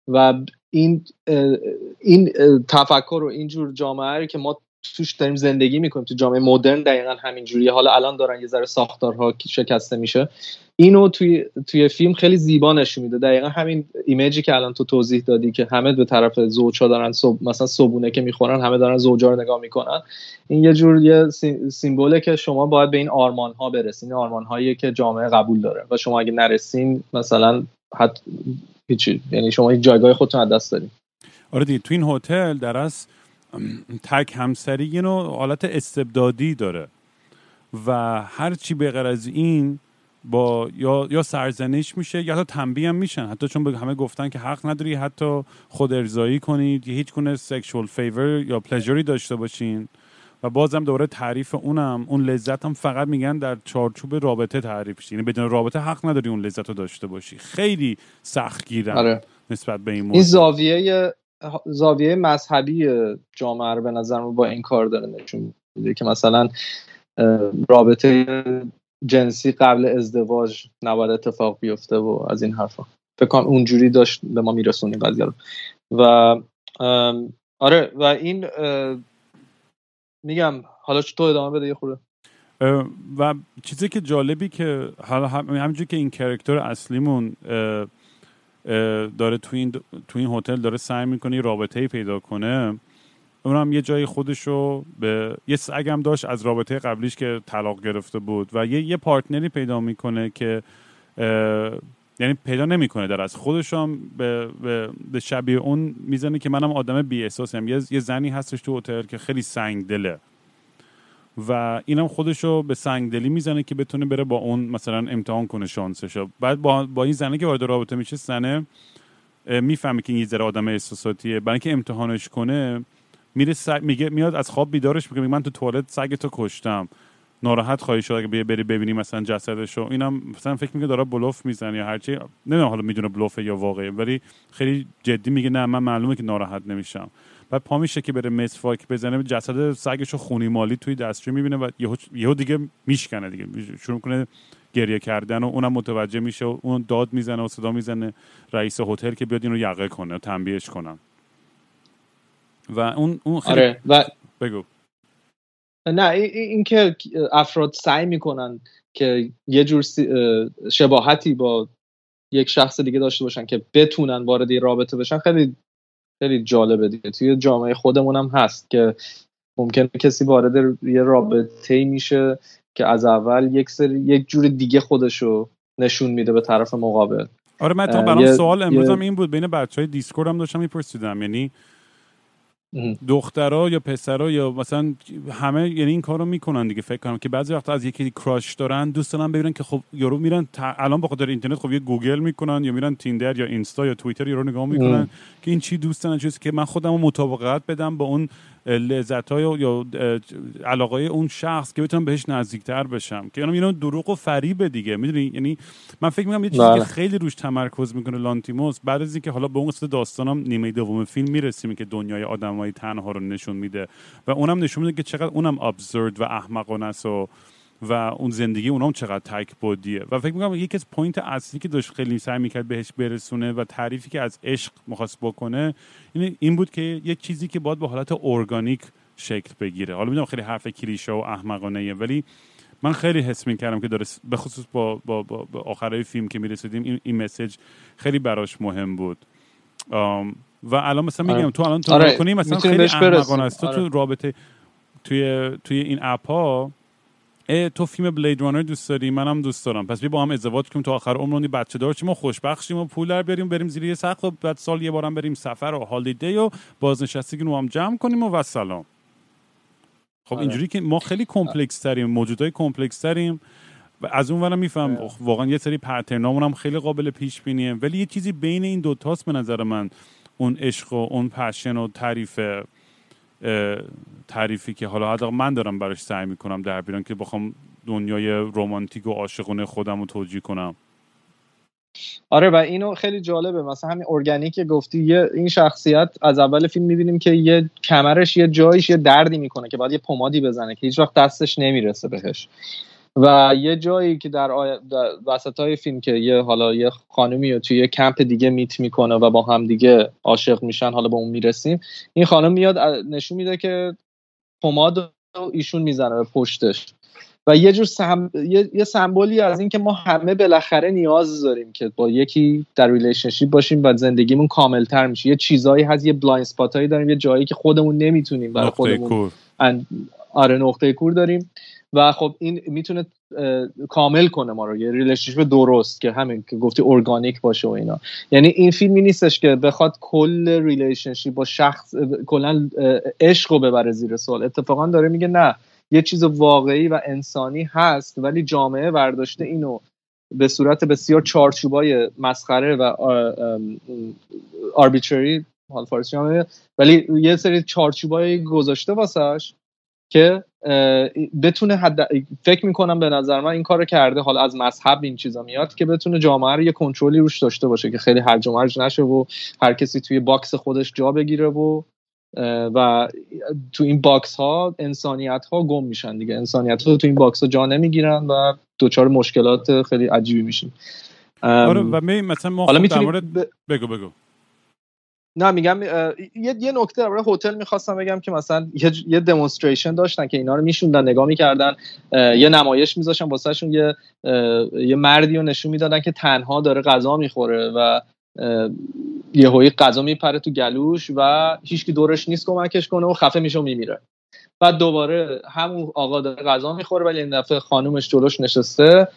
S3: و این این تفکر و اینجور جامعه رو که ما توش داریم زندگی می‌کنیم تو جامعه مدرن دقیقا همینجوریه حالا الان دارن یه ذره ساختارها شکسته میشه. اینو توی توی فیلم خیلی زیبا نشون میده. دقیقا همین ایمیجی که الان تو توضیح دادی که همه به طرف زوجها دارن صب... مثلا صبونه که می‌خورن همه دارن زوجها رو نگاه می‌کنن. این یه جور یه سی- سیمبوله که شما باید به این آرمان ها برسین. این آرمان هایی که جامعه قبول داره. و شما اگه نرسین مثلا حت... هیچی. یعنی شما هیچ جایگاه خودتون از دست دارین
S2: آره دیگه تو این هتل در از تک همسری یه نوع حالت استبدادی داره و هر چی به غیر از این با یا یا سرزنش میشه یا حتی تنبیه هم میشن. حتی چون به همه گفتن که حق نداری حتی خود ارزایی کنید یا هیچ گونه سکشوال فیور یا پلژری داشته باشین. و بازم دوره تعریف اونم اون لذت هم فقط میگن در چارچوب رابطه تعریف شد. یعنی بدون رابطه حق نداری اون لذت رو داشته باشی. خیلی سخت گیرن
S3: آره.
S2: نسبت به این
S3: این
S2: موضوع.
S3: زاویه زاویه مذهبی جامعه رو به نظر من با این کار داره نشون میده که مثلا رابطه جنسی قبل ازدواج نباید اتفاق بیفته و از این حرفا. فکر کنم اونجوری داشت به ما میرسونی قضیه رو. و آره و این میگم حالا تو ادامه بده یه خورده.
S2: اه، و چیزی که جالبی که حالا هم- همینجوری که این کرکتر اصلیمون داره تو این تو این هتل داره سعی می‌کنه رابطه پیدا کنه اونم یه جای خودشو به یه سگم داشت از رابطه قبلیش که طلاق گرفته بود و یه یه پارتنری پیدا می‌کنه که یعنی پیدا نمی‌کنه در از خودش هم به, به, به شبیه اون می‌زنه که منم آدم بی احساسم یه, یه زنی هستش تو هتل که خیلی سنگ دله و اینم خودشو به سنگدلی می‌زنه که بتونه بره با اون مثلا امتحان کنه شانسشو. بعد با, با این زنه که وارد رابطه میشه زنه می‌فهمه که این ذره آدم احساساتیه. برای اینکه امتحانش کنه میره. میگه میاد از خواب بیدارش میگه من تو توالت سگ تو کشتم. ناراحت خواهی شد اگه بری ببینی مثلا جسدشو. اینم مثلا فکر میگه داره بلوف می‌زنه یا هرچی. نمی‌دونم حالا می‌دونه بلوفه یا واقعه ولی خیلی جدی میگه نه من معلومه که ناراحت نمیشم. بعد پا میشه که بره مسواک بزنه جسد سگشو خونی مالی توی دستشوی می‌بینه و یهو دیگه میشکنه دیگه. شروع کنه گریه کردن و اونم متوجه میشه و اون داد می‌زنه و صدا می‌زنه رئیس هتل که بیاد اینو یقه کنه تنبیهش کنم و اون اون خیلی
S3: آره و
S2: بگو.
S3: نه این این که افراد سعی می‌کنن که یه جور شباهتی با یک شخص دیگه داشته باشن که بتونن وارد رابطه بشن خیلی خیلی جالبه دیگه توی جامعه خودمون هم هست که ممکنه کسی وارد یه رابطه میشه که از اول یک سری یک جور دیگه خودشو نشون میده به طرف مقابل
S2: آره من تا برام سوال امروزم
S3: یه-
S2: این بود بین بچه های Discord هم داشتم میپرسیدم یعنی. دخترها یا پسرها یا مثلا همه یعنی این کارو می‌کنن دیگه فکر کنم که بعضی وقتا از یکی crush دارن دوست دارن ببینن که خب یارو میرن ت- الان به خاطر اینترنت خب یه گوگل می‌کنن یا میرن Tinder یا اینستا یا توییتر یارو نگاه می‌کنن
S3: ام.
S2: که این چی دوست دارن چیزی که من خودم مطابقت بدم با اون لذت های یا علاقه اون شخص که بتونم بهش نزدیکتر بشم. که اینا دروغ و فریبه دیگه می‌دونی؟ یعنی من فکر می‌کنم یه چیزی
S3: بله.
S2: که خیلی روش تمرکز می‌کنه لانتیموس بعد از اینکه حالا به اون قسمت داستانم نیمه دوم فیلم می‌رسیم که دنیای آدمای تنها رو نشون میده. و اونم نشون میده که چقدر اونم ابزورد و احمقانه است و و اون زندگی اونام چقدر تک بعدیه و فکر می‌کنم یکی از point اصلی که داشت خیلی سعی می‌کرد بهش برسونه و تعریفی که از عشق می‌خواست بکنه این این بود که یک چیزی که باید به حالت ارگانیک شکل بگیره حالا می‌دونم خیلی حرف کلیشه و احمقانه ولی من خیلی حس می‌کردم که داره به خصوص با, با, با, با آخرای فیلم که می‌رسیدیم این, این مسیج خیلی براش مهم بود و الان مثلا میگم
S3: آره.
S2: تو الان تو
S3: آره،
S2: مثلا خیلی. احمقانه است تو
S3: آره.
S2: تو رابطه توی توی این اپ ها تو فیلم بلید رانر دوست داری؟ منم دوست دارم. پس بیا با هم ازدواج کنیم تا آخر عمرمون بچه دار شیم و خوشبخت شیم و پول در بیاریم بریم زیر یه سقف و بعد سال یه بارم بریم سفر و هالیدی و بازنشستگی رو هم جمع کنیم و وسلام. خب
S3: آره.
S2: اینجوری که ما خیلی complex تریم موجودای complex تریم و از اون ورم میفهم
S3: آره.
S2: واقعا یه سری pattern امون هم خیلی قابل پیش بینیه. ولی یه چیزی بین این دوتاست به نظر من. اون عشق و اون passion و تعریف تعریفی که حالا حداقل من دارم براش سعی می‌کنم در بیارم که بخوام دنیای رمانتیک و عاشقانه خودم رو توجیه کنم.
S3: آره و اینو خیلی جالبه. مثلا همین ارگانیک که گفتی یه این شخصیت از اول فیلم می‌بینیم که یه کمرش یه جایش یه دردی می‌کنه که باید یه پمادی بزنه که هیچ وقت دستش نمی‌رسه بهش. و یه جایی که در, آی... در وسط های فیلم که یه حالا یه خانومی رو توی یه کمپ دیگه میت می‌کنه و با هم دیگه عاشق میشن حالا به اون می‌رسیم این خانم میاد نشون میده که پماد رو ایشون می‌زنه به پشتش. و یه جور سم... یه... یه سمبولی از این که ما همه بالاخره نیاز داریم که با یکی در relationship باشیم و زندگیمون کاملتر میشه. یه چیزایی هست یه blind spot هایی داریم یه جایی که خودمون نمی‌تونیم برای خودمون
S2: کور.
S3: ان- آره نقطه کور داریم. و خب این می‌تونه کامل کنه ما رو یه relationship درست که همین که گفتی ارگانیک باشه و اینا. یعنی این فیلمی نیستش که بخواد کل relationship با شخص کلا عشق رو ببره زیر سوال. اتفاقا داره میگه نه یه چیز واقعی و انسانی هست ولی جامعه برداشته اینو به صورت بسیار چارچوبای مسخره و آربیتری حال فارسی ولی یه سری چارچوبای گذاشته واسش که بتونه حد فکر می‌کنم به نظر من این کارو کرده. حالا از مذهب این چیزا میاد که بتونه جامعه رو یه کنترلی روش داشته باشه که خیلی هرج و مرج نشه و هر کسی توی box خودش جا بگیره و و تو این box ها انسانیت ها گم میشن دیگه. انسانیت ها تو این box ها جا نمی‌گیرن و دچار مشکلات خیلی عجیبی میشیم
S2: آره و می مثلا ما
S3: حالا
S2: خب مورد... بگو بگو.
S3: نه میگم یه, یه نکته درباره هتل می‌خواستم بگم که مثلا یه, demonstration داشتن که اینا رو میشوندن نگاه می‌کردن یه نمایش میذاشن واسهشون یه یه مردی رو نشون می‌دادن که تنها داره غذا می‌خوره و یه هایی غذا میپره تو گلوش و هیچکی دورش نیست کمکش کنه و خفه میشه و میمیره. بعد دوباره همون آقا داره غذا می‌خوره ولی این دفعه خانومش جلوش نشسته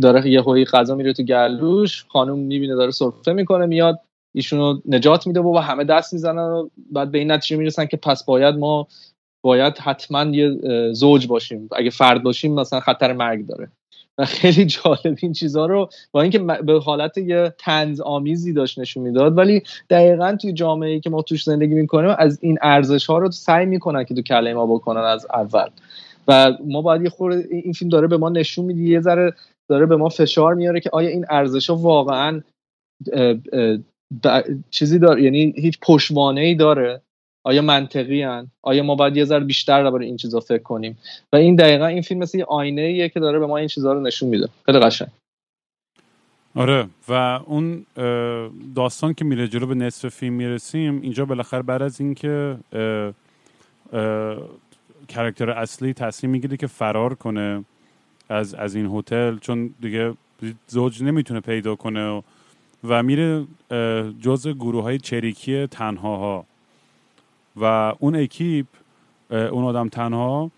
S3: داره یه هایی غذا میره تو گلوش خانوم می‌بینه داره سرفه می‌کنه میاد ایشونو نجات میده و همه دست می‌زنن و بعد به این نتیجه می‌رسن که پس باید ما باید حتما یه زوج باشیم. اگه فرد باشیم مثلا خطر مرگ داره. و خیلی جالب این چیزها رو با اینکه به حالت یه تنز آمیزی داشت نشون می‌داد ولی دقیقا توی جامعه ای که ما توش زندگی می‌کنیم از این ارزش ها رو سعی می‌کنن که تو کله ما بکنن از اول. و ما باید یه خورده این فیلم داره به ما نشون میده یه ذره داره به ما فشار میاره که آیا این ارزش ها واقعا چیزی داره یعنی هیچ پشوانه ای داره؟ آیا منطقی هن؟ آیا ما باید یه ذره بیشتر درباره این چیزا فکر کنیم؟ و این دقیقا این فیلم مثل یه آینه ایه که داره به ما این چیزها رو نشون میده. خیلی قشنگ.
S2: آره و اون داستان که میره جلو به نصف فیلم می‌رسیم اینجا بالاخره بعد از اینکه کرکتر اصلی تصمیم می‌گیره که فرار کنه از از این هتل چون دیگه زوج نمی‌تونه پیدا کنه و و میره جز گروه های چریکی تنها ها و اون اکیپ اون آدم تنها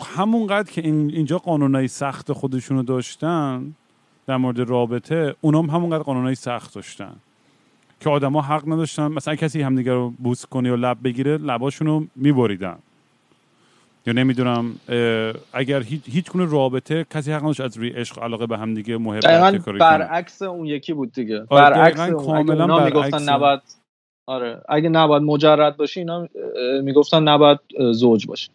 S2: همونقدر که اینجا قانونای سخت خودشونو داشتن در مورد رابطه اونام هم همونقدر قانونای سخت داشتن که آدما حق نداشتن. مثلا کسی همدیگه رو بوس کنه و لب بگیره لباشونو میبریدن. یا نمی‌دونم اگر هیچ هیچ گونه رابطه کسی حق نداشت از روی عشق علاقه به هم دیگه محبت
S3: کاری برعکس اون یکی بود دیگه.
S2: آره برعکس کاملا اون
S3: می‌گفتن نباید آره اگه نباید مجرد باشی اینا می‌گفتن نباید زوج باشی.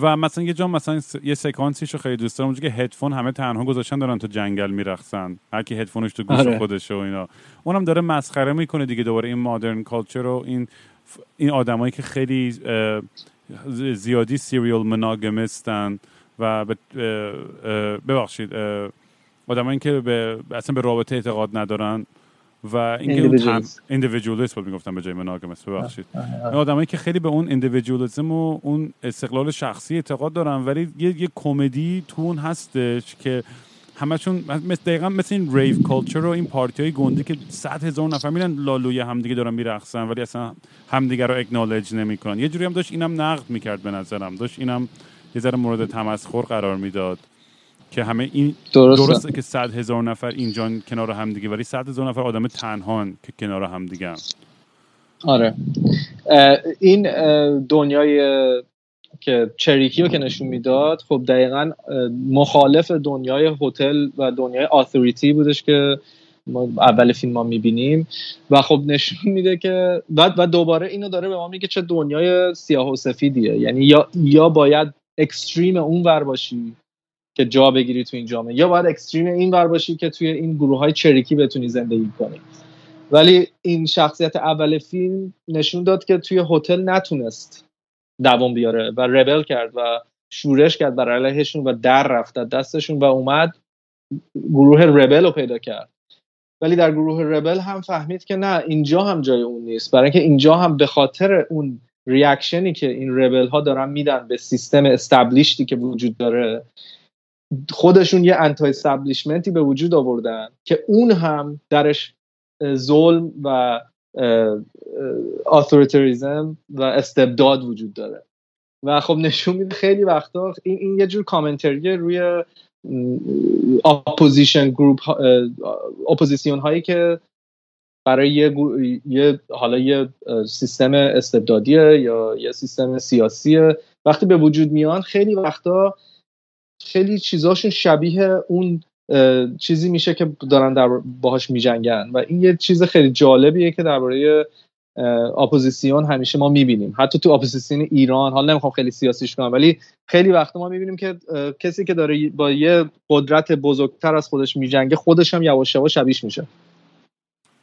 S2: و مثلا یه جا مثلا یه سکانسیش رو خیلی دوست دارم که هدفون همه تنها گذاشتن دارن تو جنگل میرخصن هر کی هدفونش تو گوش آره. خودشه و اینا. اونم داره مسخره می‌کنه دیگه دوباره این مادرن کالچر رو این این آدمایی که خیلی زیادی سیریال مناگمستن و ببخشید آدمایی که به اصلا به رابطه اعتقاد ندارن و اینکه ایندیویدوالیسم بود می‌گفتم به جای مناگمس ببخشید. آدمایی که خیلی به اون ایندیویدوالیسم و اون استقلال شخصی اعتقاد دارن ولی یه, یه کمدی تو اون هستش که همشون مثل دقیقا مثل این ریو کالچر و این پارتی های گنده که صد هزار نفر میرن لالوی همدیگه دارن میرقصن ولی اصلا همدیگه رو اکنالج نمی‌کنن. یه جوری هم داشت اینم نقد می‌کرد به نظرم. داشت اینم یه ذره مورد تمسخر قرار می‌داد که همه این درسته, درسته که صد هزار نفر اینجا کنار همدیگه ولی صد هزار نفر آدم تنهان که کنار همدیگه هم.
S3: آره. این دنیای که چریکی رو که نشون می‌داد خب دقیقا مخالف دنیای هتل و دنیای آثوریتی بودش که ما اول فیلم ما می‌بینیم. و خب نشون میده که بعد و دوباره اینو داره به ما میگه چه دنیای سیاه و سفیدیه. یعنی یا یا باید اکستریم اون ور باشی که جا بگیری تو این جامعه یا باید اکستریم این ور باشی که توی این گروه های چریکی بتونی زندگی کنی. ولی این شخصیت اول فیلم نشون داد که توی هتل نتونست دوام بیاره و ربل کرد و شورش کرد بر علیهشون و در رفت دستشون و اومد گروه rebel رو پیدا کرد. ولی در گروه rebel هم فهمید که نه اینجا هم جای اون نیست. برای اینکه اینجا هم به خاطر اون reaction ی که این rebel ها دارن میدن به سیستم established ی که وجود داره خودشون یه anti-establishment ی به وجود آوردن که اون هم درش ظلم و authoritarianism و استبداد وجود داره. و خب نشون میده خیلی وقتا این, این یه جور commentary روی opposition group اپوزیسیون هایی که برای یه, یه حالا یه سیستم استبدادیه یا یه سیستم سیاسیه وقتی به وجود میان خیلی وقتا خیلی چیزاشون شبیه اون چیزی میشه که دارن در باهاش میجنگن. و این یه چیز خیلی جالبیه که درباره اپوزیسیون همیشه ما می‌بینیم. حتی تو اپوزیسیون ایران حالا نمی‌خوام خیلی سیاسیش کنم ولی خیلی وقت ما می‌بینیم که کسی که داره با یه قدرت بزرگتر از خودش میجنگه خودش هم یواش یواش شبیش میشه.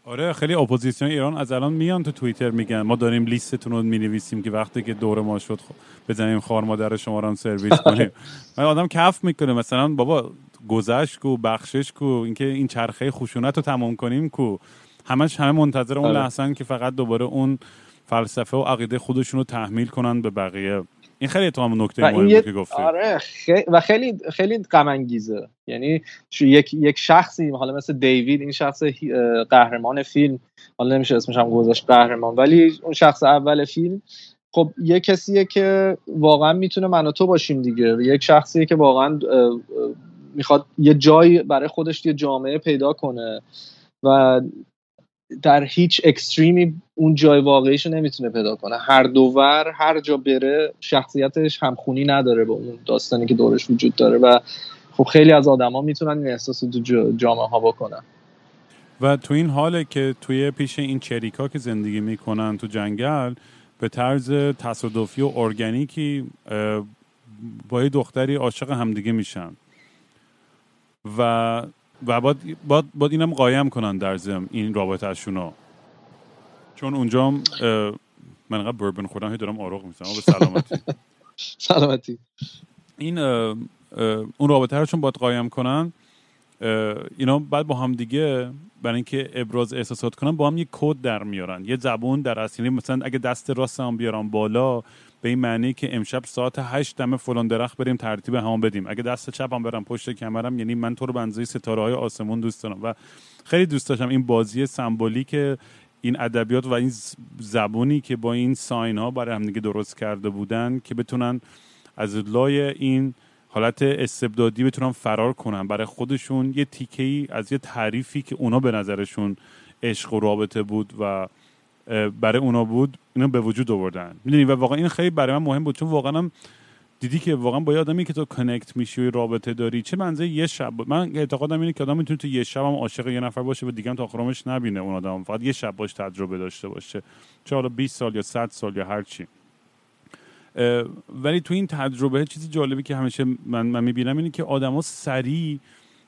S2: آره خیلی اپوزیسیون ایران از الان میان تو توییتر میگن ما داریم لیستتون رو می‌نویسیم که وقتی که دور ما شد بزنیم خار مادر شما رو هم سرویس کنیم. من آدم کف می‌کنه مثلا بابا گذشت کو بخشش کو اینکه این چرخه خشونت رو تمام کنیم کو. همش همه منتظر اون آره. لحظن که فقط دوباره اون فلسفه و عقیده خودشون رو تحمیل کنن به بقیه. این خیلی تو هم نکته مهمی که گفتی.
S3: آره و خیلی خیلی غم انگیزه یعنی یک یک شخصی حالا مثل دیوید این شخص قهرمان فیلم. حالا نمیشه اسمش هم گذاشت قهرمان ولی اون شخص اول فیلم. خب یه کسیه که واقعا می‌تونه من و تو باشیم دیگه. یک شخصیه که واقعا می‌خواد یه جای برای خودش یه جامعه پیدا کنه و در هیچ اکستریمی اون جای واقعیشو نمی‌تونه پیدا کنه. هر دوور هر جا بره شخصیتش همخونی نداره با اون داستانی که دورش وجود داره و خب خیلی از آدما می‌تونن این احساس تو جامعه ها بکنن.
S2: و تو این حاله که توی پیش این چریکا که زندگی می‌کنن تو جنگل به طرز تصادفی و ارگانیکی با یه دختری عاشق همدیگه میشن. و و باید, باید, باید اینم قایم کنن در زم این رابطهشون رو. چون اونجا من انقدر بربن خودم هی دارم آروغ میسنم به سلامتی.
S3: سلامتی.
S2: این اون رابطه رو چون باید قایم کنن اینا بعد با هم دیگه برای اینکه ابراز احساسات کنن با هم یه کد در میارن. یه زبون در اصلی مثلا اگه دست راست هم بیارم بالا به این معنی که امشب ساعت هشت دم فلان درخت بریم ترتیب همون بدیم. اگه دست چپم برم پشت کمرم یعنی من تو رو بنزه ستاره های آسمون دوست دارم و خیلی دوست داشتم این بازی سمبولیک این ادبیات و این زبونی که با این ساین ها برای همدیگه درست کرده بودن که بتونن از لای این حالت استبدادی بتونن فرار کنن. برای خودشون یه تیکه ای از یه تعریفی که اونا به نظرشون عشق و رابطه بود و برای اونا بود اینو به وجود آوردن. می‌دونی؟ و واقعا این خیلی برای من مهم بود چون واقعا هم دیدی که واقعا با آدمی که تو کنکت میشی و رابطه داری چه منزه یه شب؟ من اعتقادم اینه که آدم می‌تونه تو یه شب هم عاشق یه نفر باشه و دیگه هم تا آخرامش نبینه اون آدم. فقط یه شب باش تجربه داشته باشه. چه حالا 20 سال یا 100 سال یا هر چی. ولی تو این تجربه چیزی جالبی که همیشه من, من می‌بینم اینه که آدما سریع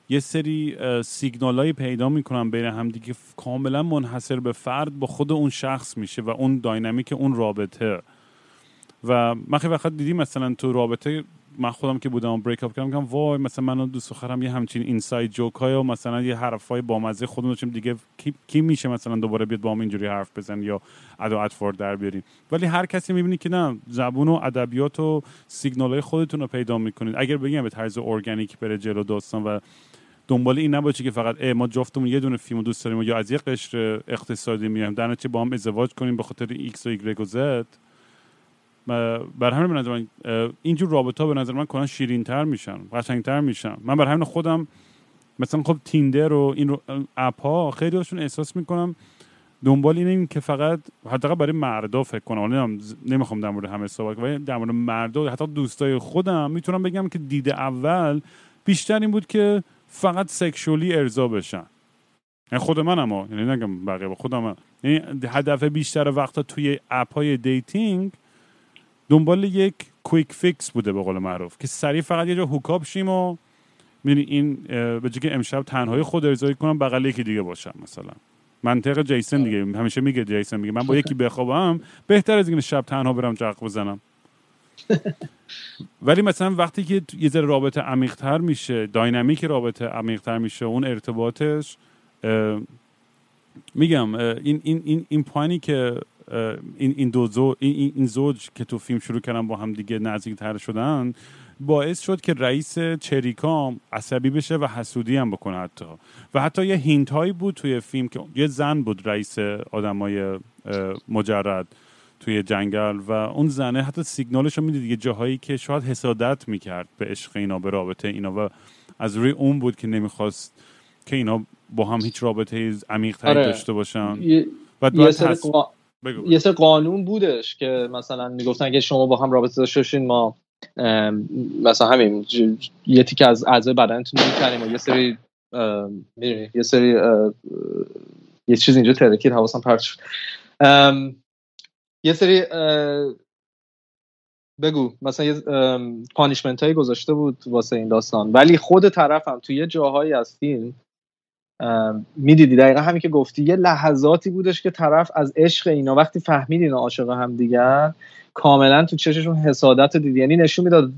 S2: یه سری سیگنال پیدا می‌کنن بین همدیگه کاملا منحصر به فرد با خود اون شخص میشه و اون داینامیک اون رابطه. و من خیلی وقت دیدی مثلا تو رابطه من خودم که بودم بریک اپ کردم میگم وای مثلا من و دوست خرم یه همچین اینساید جوک های و مثلا یه حرف های بامزه خودمون داشتیم دیگه کی, کی میشه مثلا دوباره بیاد با هم اینجوری حرف بزن یا ادا اطفار در بیاریم ولی هر کسی می‌بینی که نه زبون و ادبیات و سیگنال های خودتون رو پیدا می‌کنید. اگر بگیم به طرز ارگانیک بره جلو داستان و دنبال این نباشه که فقط ما جفتمون یه دونه فیلم دوست داریم یا از یه قشر اقتصادی میایم. در نتیجه با هم ازدواج کنیم به خاطر ایکس و ایگرگ و زد. بر همین به نظر من اینجور رابطه ها به نظر من کنن شیرین تر میشن قشنگتر میشن. من بر همین خودم مثلا خب Tinder و این app ها خیلی هاشون احساس می‌کنم دنبال اینه که فقط حداقل برای مردا فکر کنم. نمی‌خوام در مورد همه صحبت ولی در مورد مردا حتی دوستای خودم می‌تونم بگم که دیده اول بیشتر این بود که فقط sexually ارضا بشن. یعنی خود من اما یعنی نگم بقیه خودم یعنی هدف بیشتر وقتا توی app های dating دنبال یک quick fix بوده به قول معروف که سریع فقط یه جا hook up شیم و می‌دونی این به که امشب تنهایی خود ارزایی کنم بغل یکی دیگه باشم مثلا. منطق جیسن دیگه همیشه میگه جیسن میگه من با یکی بخوابم بهتر از اینکه شب تنها برم جق بزنم. ولی مثلا وقتی که یه ذره رابطه عمیقتر میشه داینامیک رابطه عمیقتر میشه اون ارتباطش میگم این این این این پوانی که این این دو زوج این, این زوج که تو فیلم شروع کردن با هم دیگه نزدیکتر شدن باعث شد که رئیس چریکام عصبی بشه و حسودی هم بکنه حتی. و حتی یه هینت هایی بود توی فیلم که یه زن بود رئیس آدمای مجرد. توی جنگل و اون زنه حتی سیگنالش رو می‌دید. یه جاهایی که شاید حسادت می‌کرد به عشق اینا به رابطه اینا و از روی اون بود که نمی‌خواست که اینا با هم هیچ رابطه عمیق آره. داشته باشن.
S3: و یه سر, قانون بودش که مثلا می‌گفتن که شما با هم رابطه داشته باشین ما مثلا همین یه تیکه از اعضای بدنتون می‌کنیم و یه سری یه سری یه چیز اینجا ترکید حواسم پرت شد. یه سری بگو. مثلا یه پانیشمنت هایی گذاشته بود واسه این داستان. ولی خود طرفم توی یه جاهایی از فیلم می‌دیدی. دقیقا همین که گفتی یه لحظاتی بودش که طرف از عشق اینا وقتی فهمید اینا عاشق هم دیگر کاملا تو چششون حسادت دیدی یعنی نشون می‌داد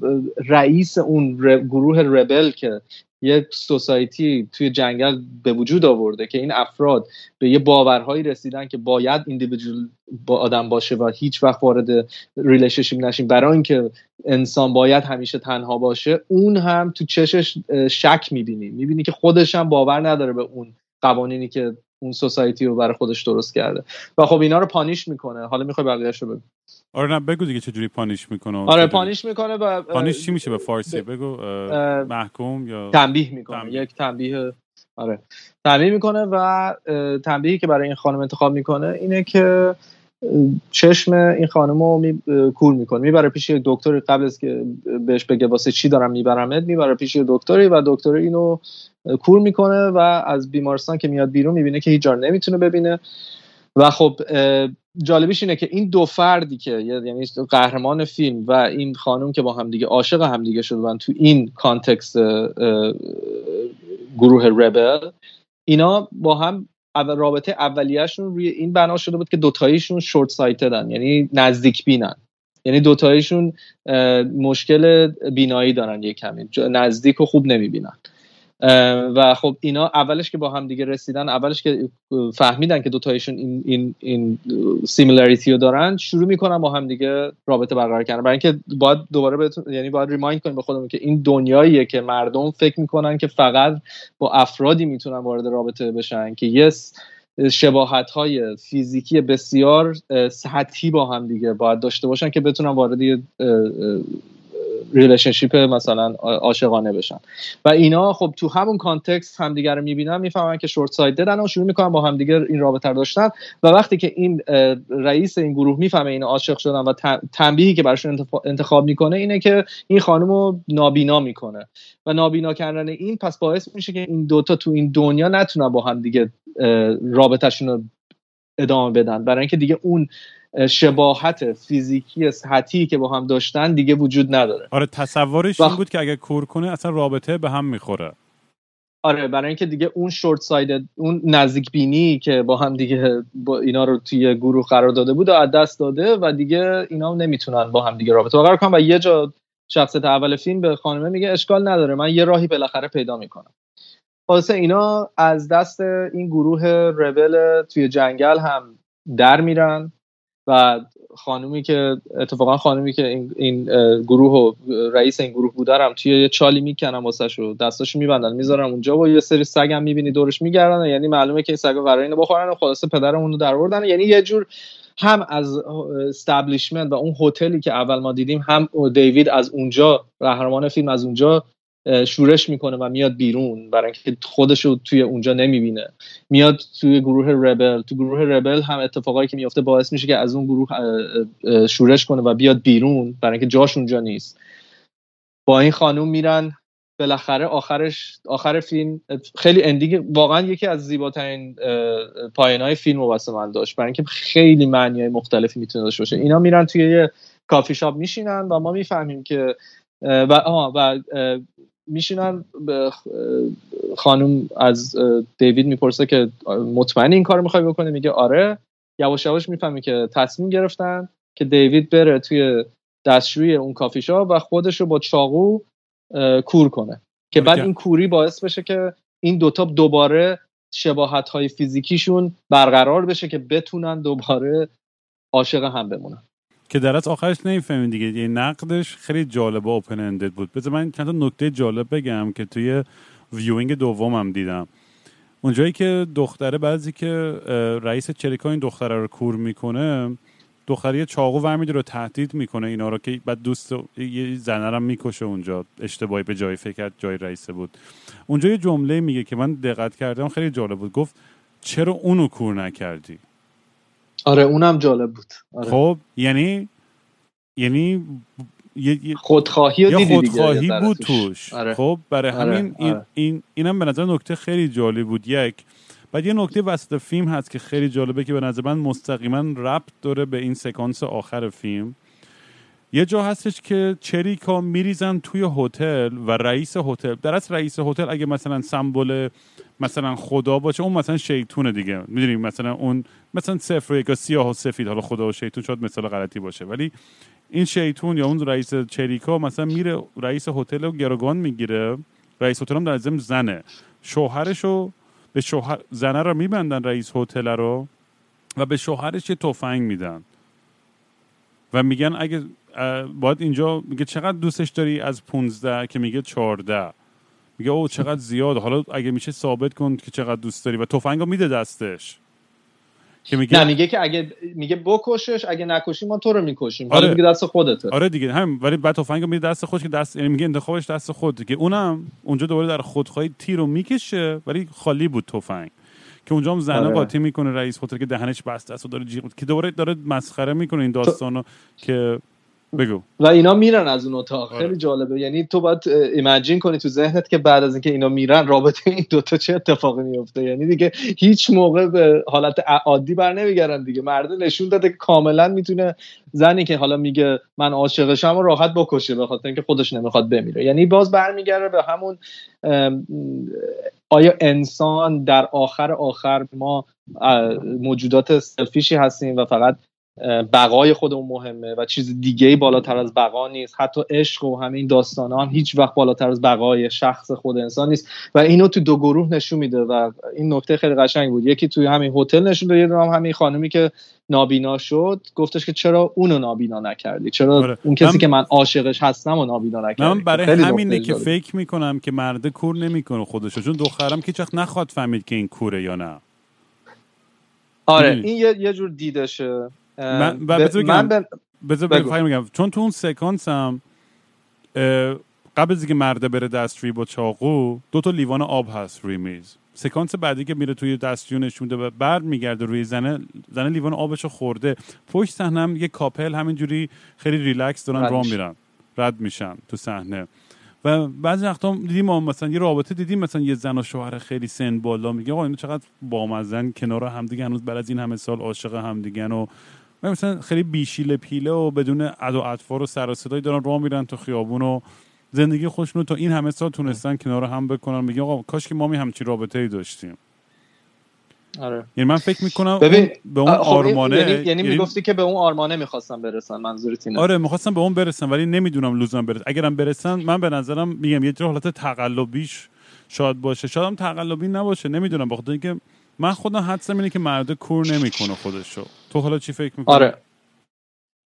S3: رئیس اون گروه rebel که یه society توی جنگل به وجود آورده که این افراد به یه باورهایی رسیدن که باید individual با آدم باشه و هیچ وقت وارد relationship نشیم. برای اینکه انسان باید همیشه تنها باشه اون هم تو چشش شک می‌بینی. می‌بینی که خودش هم باور نداره به اون قوانینی که اون society رو برای خودش درست کرده. و خب اینا رو پانیش می‌کنه. حالا می‌خوای بقیه‌اشو بگو.
S2: آره نه بگو دیگه چجوری پانیش می‌کنه
S3: آره پانیش می‌کنه و
S2: پانیش چی میشه به فارسی؟ بگو محکوم یا
S3: تنبیه می‌کنه یک تنبیه آره تنبیه می‌کنه و تنبیهی که برای این خانم انتخاب می‌کنه اینه که چشم این خانم رو می... کور می‌کنه. می‌بره پیش یک دکتری قبل از که بهش بگه واسه چی دارم میبرمت می‌بره پیش یک دکتری و دکتر اینو کور می‌کنه و از بیمارستان که میاد بیرون می‌بینه که هیچ جا نمی‌تونه ببینه. و خب جالبیش اینه که این دو فردی که یعنی قهرمان فیلم و این خانم که با هم دیگه عاشق هم دیگه شدن تو این کانتکست گروه ربل اینا با هم رابطه اولیهشون روی این بنا شده بود که دوتاییشون شورت سایتدن یعنی نزدیک بینن یعنی دوتاییشون مشکل بینایی دارن یه کمی نزدیک و خوب نمی‌بینن. و خب اینا اولش که با هم دیگه رسیدن اولش که فهمیدن که دوتایشون این این این سیمیلاریتی رو دارن شروع می‌کنن با هم دیگه رابطه برقرار کردن. برای اینکه باید دوباره بهتون یعنی باید ریمایند کنیم به خودمون که این دنیاییه که مردم فکر می‌کنن که فقط با افرادی می‌تونن وارد رابطه بشن که یس شباهت های فیزیکی بسیار سطحی با هم دیگه باید داشته باشن که بتونن وارد relationship مثلا عاشقانه بشن. و اینا خب تو همون context همدیگه رو می‌بینن می‌فهمن که short-sighted ان و شروع می‌کنن با همدیگه این رابطه داشتن. و وقتی که این رئیس این گروه می‌فهمه اینا عاشق شدن و تنبیهی که براشون انتخاب می‌کنه اینه که این خانم رو نابینا می‌کنه. و نابینا کردن این پس باعث میشه که این دوتا تو این دنیا نتونن با هم دیگه رابطهشون رو ادامه بدن. برای اینکه دیگه اون شباهت فیزیکی سطحی که با هم داشتن دیگه وجود نداره.
S2: آره تصورش این بود که اگه کور کنه اصلا رابطه به هم می‌خوره.
S3: آره برای اینکه دیگه اون شورت ساید اون نزدیک بینی که با هم دیگه با اینا رو توی گروه قرار داده بود از دست داده و دیگه اینا نمی‌تونن با هم دیگه رابطه برقرار کنن. و یه جا شخصیت اول فیلم به خانمه میگه اشکال نداره من یه راهی بالاخره پیدا می‌کنم. خلاصه اینا از دست این گروه ربل توی جنگل هم در میرن. و خانومی که اتفاقا خانومی که این, این گروه و رئیس این گروه بودرم توی یه چالی می‌کنم واسه شو دستاشو میبندن می‌ذارن اونجا و یه سری سگ هم می‌بینی دورش میگردن. یعنی معلومه که این سگا قرار اینو بخورن و خلاصه پدرمون رو در یعنی یه جور هم از استابلیشمنت و اون هتلی که اول ما دیدیم هم دیوید از اونجا قهرمان فیلم از اونجا شورش می‌کنه و میاد بیرون برای اینکه خودش رو توی اونجا نمی‌بینه. میاد توی گروه ربل تو گروه ربل هم اتفاقایی که میفته باعث میشه که از اون گروه شورش کنه و بیاد بیرون برای اینکه جاش اونجا نیست. با این خانوم میرن. بالاخره آخرش آخر فیلم خیلی اندیگ واقعا یکی از زیباترین پایان های فیلم واسه من داشت. برای اینکه خیلی معنی های مختلفی می‌تونه داشته باشه. اینا میرن توی یه کافی شاپ میشینن و ما می‌فهمیم که و آه و میشینن به خانم از دیوید می‌پرسه که مطمئن این کار می‌خوای بکنه میگه آره. یواش یواش می‌فهمی که تصمیم گرفتن که دیوید بره توی دستشوی اون کافی شاپ و خودش رو با چاقو کور کنه. که بعد این کوری باعث بشه که این دوتا دوباره شباهت های فیزیکیشون برقرار بشه که بتونن دوباره عاشق هم بمونن.
S2: که در از آخرش نمی‌فهمیم دیگه. یه نقدش خیلی جالب و open-ended بود. بذار من چند تا نکته جالب بگم که توی viewing دومم دیدم. اونجایی که دختره بعضی که رئیس چریکا این دختره رو کور می‌کنه دختره چاقو ورمیداره تهدید می‌کنه اینا رو که بعد دوست یه زنه رو می‌کشه اونجا. اشتباهی به جای فکر جای رئیسه بود. اونجا یه جمله میگه که من دقت کردم خیلی جالب بود. گفت چرا اونو کور نکردی؟
S3: آره اونم جالب بود آره.
S2: خب یعنی یعنی یه,
S3: خودخواهی
S2: دیدی خودخواهی بود توش آره. خب برای آره. همین این آره. این اینم به نظر نکته خیلی جالب بود یک بعد یه نکته وسط فیلم هست که خیلی جالبه که به نظر من مستقیما ربط داره به این سکانس آخر فیلم یه جا هستش که چریکا میریزن توی هتل و رئیس هتل در از رئیس هتل اگه مثلا سمبل مثلا خدا باشه اون مثلا شیطونه دیگه. می‌دونی مثلا اون مثلا صفر و یک سیاه و سفید حالا خدا و شیطون شاید مثال غلطی باشه. ولی این شیطون یا اون رئیس چریکا مثلا میره رئیس هتل رو گروگان می‌گیره. رئیس هتل هم در زنه. شوهرش رو به شوهر زنه رو میبندن رئیس هتل رو و به شوهرش یه تفنگ میدن. و میگن اگه باید اینجا میگه چقدر دوستش داری از 15 که میگه 14 میگه او چقدر زیاد حالا اگه میشه ثابت کن که چقدر دوست داری و تفنگو میده دستش
S3: که میگه نه میگه که اگه میگه بکشش اگه نکشی ما تو رو می‌کشیم آره. میگه دست خودته
S2: آره دیگه هم ولی بعد تفنگو میده دست خودش که دست یعنی میگه انتخابش دست خود که اونم اونجا دوباره در خودخواهی تیر رو می‌کشه ولی خالی بود تفنگ که اونجا هم زنه آره. قاطی می‌کنه رئیس هتل که دهنش بسته است و داره جیغ که دوباره داره مسخره می‌کنه این داستانو که بگو.
S3: و اینا میرن از اون اتاق. آره. خیلی جالبه. یعنی تو باید ایمجین کنی تو ذهنت که بعد از اینکه اینا میرن رابطه این دوتا چه اتفاقی میفته؟ یعنی دیگه هیچ موقع به حالت عادی بر نمیگردن دیگه. مرده نشون داده که کاملا می‌تونه زنی که حالا میگه من عاشقشم و راحت بکشه به خاطر اینکه خودش نمی‌خواد بمیره. یعنی باز برمیگرده به همون آیا انسان در آخر آخر ما موجودات سلفیشی هستیم و فقط بقای خودمون مهمه و چیز دیگه بالاتر از بقا نیست. حتی عشق و همین داستان هم هیچ وقت بالاتر از بقای شخص خود انسان نیست. و اینو تو دو گروه نشون میده و این نکته خیلی قشنگ بود. یکی توی همین هتل نشون داد هم همین خانمی که نابینا شد. گفتش که چرا اونو نابینا نکردی؟ چرا آره. اون کسی که من عاشقش هستم و نابینا نکردی؟
S2: من برای همینه که فکر می‌کنم که مرده کور نمی‌کنه خودشو چون دخترم که چخ نخواد فهمید که این کوره یا نه.
S3: آره این یه, یه جور دیدشه.
S2: من بذار بگم میگم. چون تو اون سکانس هم قبل از اینکه مرده بره دستشویی با چاقو دو تا لیوان آب هست روی میز. سکانس بعدی که میره توی دستشویی نشون و بعد میگرده روی زنه زنه لیوان آبشو خورده. پشت صحنه هم یه couple همینجوری خیلی ریلکس دارن راه میرن. رد میشن تو صحنه. و بعضی وقتا دیدیم ما مثلا یه رابطه دیدیم مثلا یه زن و شوهر خیلی سن بالا میگه آقا اینو چقدر بامزن کنار همدیگه هنوز بعد از این همه سال عاشق همدیگن و مثلا خیلی بیشیل پیله و بدون اد و اطفار و سر و صدایی دارن راه میرن تو خیابون و زندگی خوشنو تا این همه سال تونستن کنار هم بکنن. میگه آقا کاش که ما می همچی رابطه ای داشتیم.
S3: آره.
S2: یعنی من فکر می‌کنم ببین به اون خب آرمانه
S3: یعنی, یعنی, یعنی می‌گفتی که به اون آرمانه می‌خواستم برسن منظورت اینه
S2: آره می‌خواستم به اون برسن ولی نمی‌دونم لزوما برسن. اگرم برسن من به نظرم میگم یه جور حالت تقلبیش شاید باشه. شاید هم تقلبی نباشه نمی‌دونم بخاطر اینکه من خودم حدسم اینه که مرده کور نمی‌کنه خودشو. تو حالا چی فکر می‌کنی؟
S3: آره.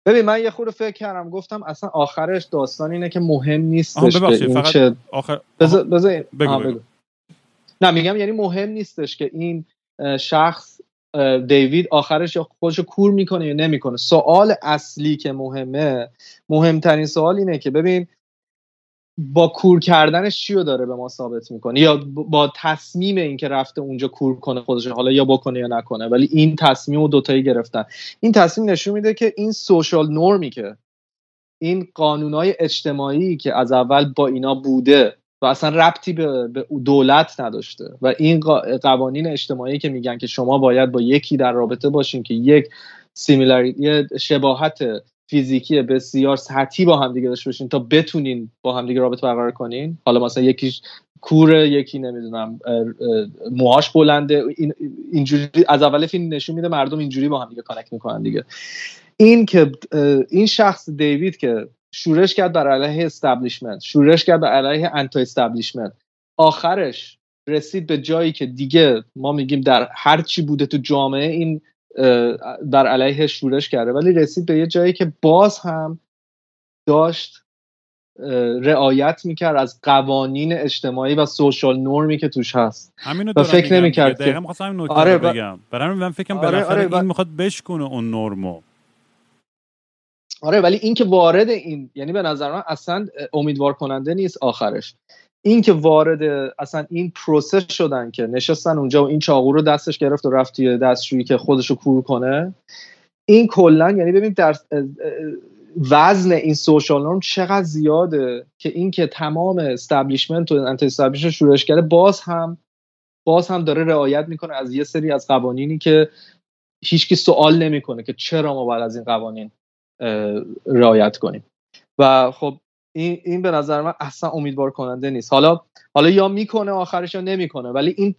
S3: ببین من یه خورده فکر کردم. گفتم اصلا آخرش داستان اینه که مهم نیستش که این چه
S2: آخر
S3: بذار بگو, بگو. نه میگم یعنی مهم نیستش که این شخص دیوید آخرش یا خودش کور می‌کنه یا نمی‌کنه. سوال اصلی که مهمه مهمترین سوال اینه که ببین با کور کردنش چی رو داره به ما ثابت می‌کنه؟ یا با تصمیم اینکه رفته اونجا کور کنه خودش حالا یا بکنه یا نکنه ولی این تصمیم رو دوتایی گرفتن. این تصمیم نشون میده که این سوشال نورمی که این قانونهای اجتماعی که از اول با اینا بوده و اصلا ربطی به, دولت نداشته و این قوانین اجتماعی که میگن که شما باید با یکی در رابطه باشین که یک سیمیلاریتی شباهت فیزیکی بسیار سطحی با هم دیگه داشته باشین تا بتونین با هم دیگه رابطه برقرار کنین. حالا مثلا یکیش کوره یکی نمی‌دونم موهاش بلنده. اینجوری از اول فیلم نشون میده مردم اینجوری با هم دیگه connect می‌کنن دیگه. این که این شخص دیوید که شورش کرد بر علیه establishment شورش کرد بر علیه anti establishment آخرش رسید به جایی که دیگه ما میگیم در هر چی بوده تو جامعه این بر علیه شورش کرده. ولی رسید به یه جایی که باز هم داشت رعایت می‌کرد از قوانین اجتماعی و social norm ی که توش هست.
S2: همینو و فکر نمی‌کرد که همین آره بگم. برای من فکرم آره آره این می‌خواد بشکنه اون نرمو
S3: آره ولی این که وارد این یعنی به نظر من اصلا امیدوار کننده نیست آخرش. این که وارد اصلا این process شدن که نشستن اونجا و این چاقو رو دستش گرفت و رفت توی دستشویی که خودش رو کور کنه این کلا یعنی ببین در وزن این سوشال نورم چقدر زیاده که اینکه تمام استبلیشمنت و انتی استبلیشمنت شورش کرده باز هم باز هم داره رعایت می‌کنه از یه سری از قوانینی که هیچکی سوال نمی‌کنه که چرا ما باید از این قوانین رعایت کنیم. و خب این, این به نظر من اصلا امیدوار کننده نیست. حالا حالا یا می‌کنه آخرش یا نمی‌کنه ولی این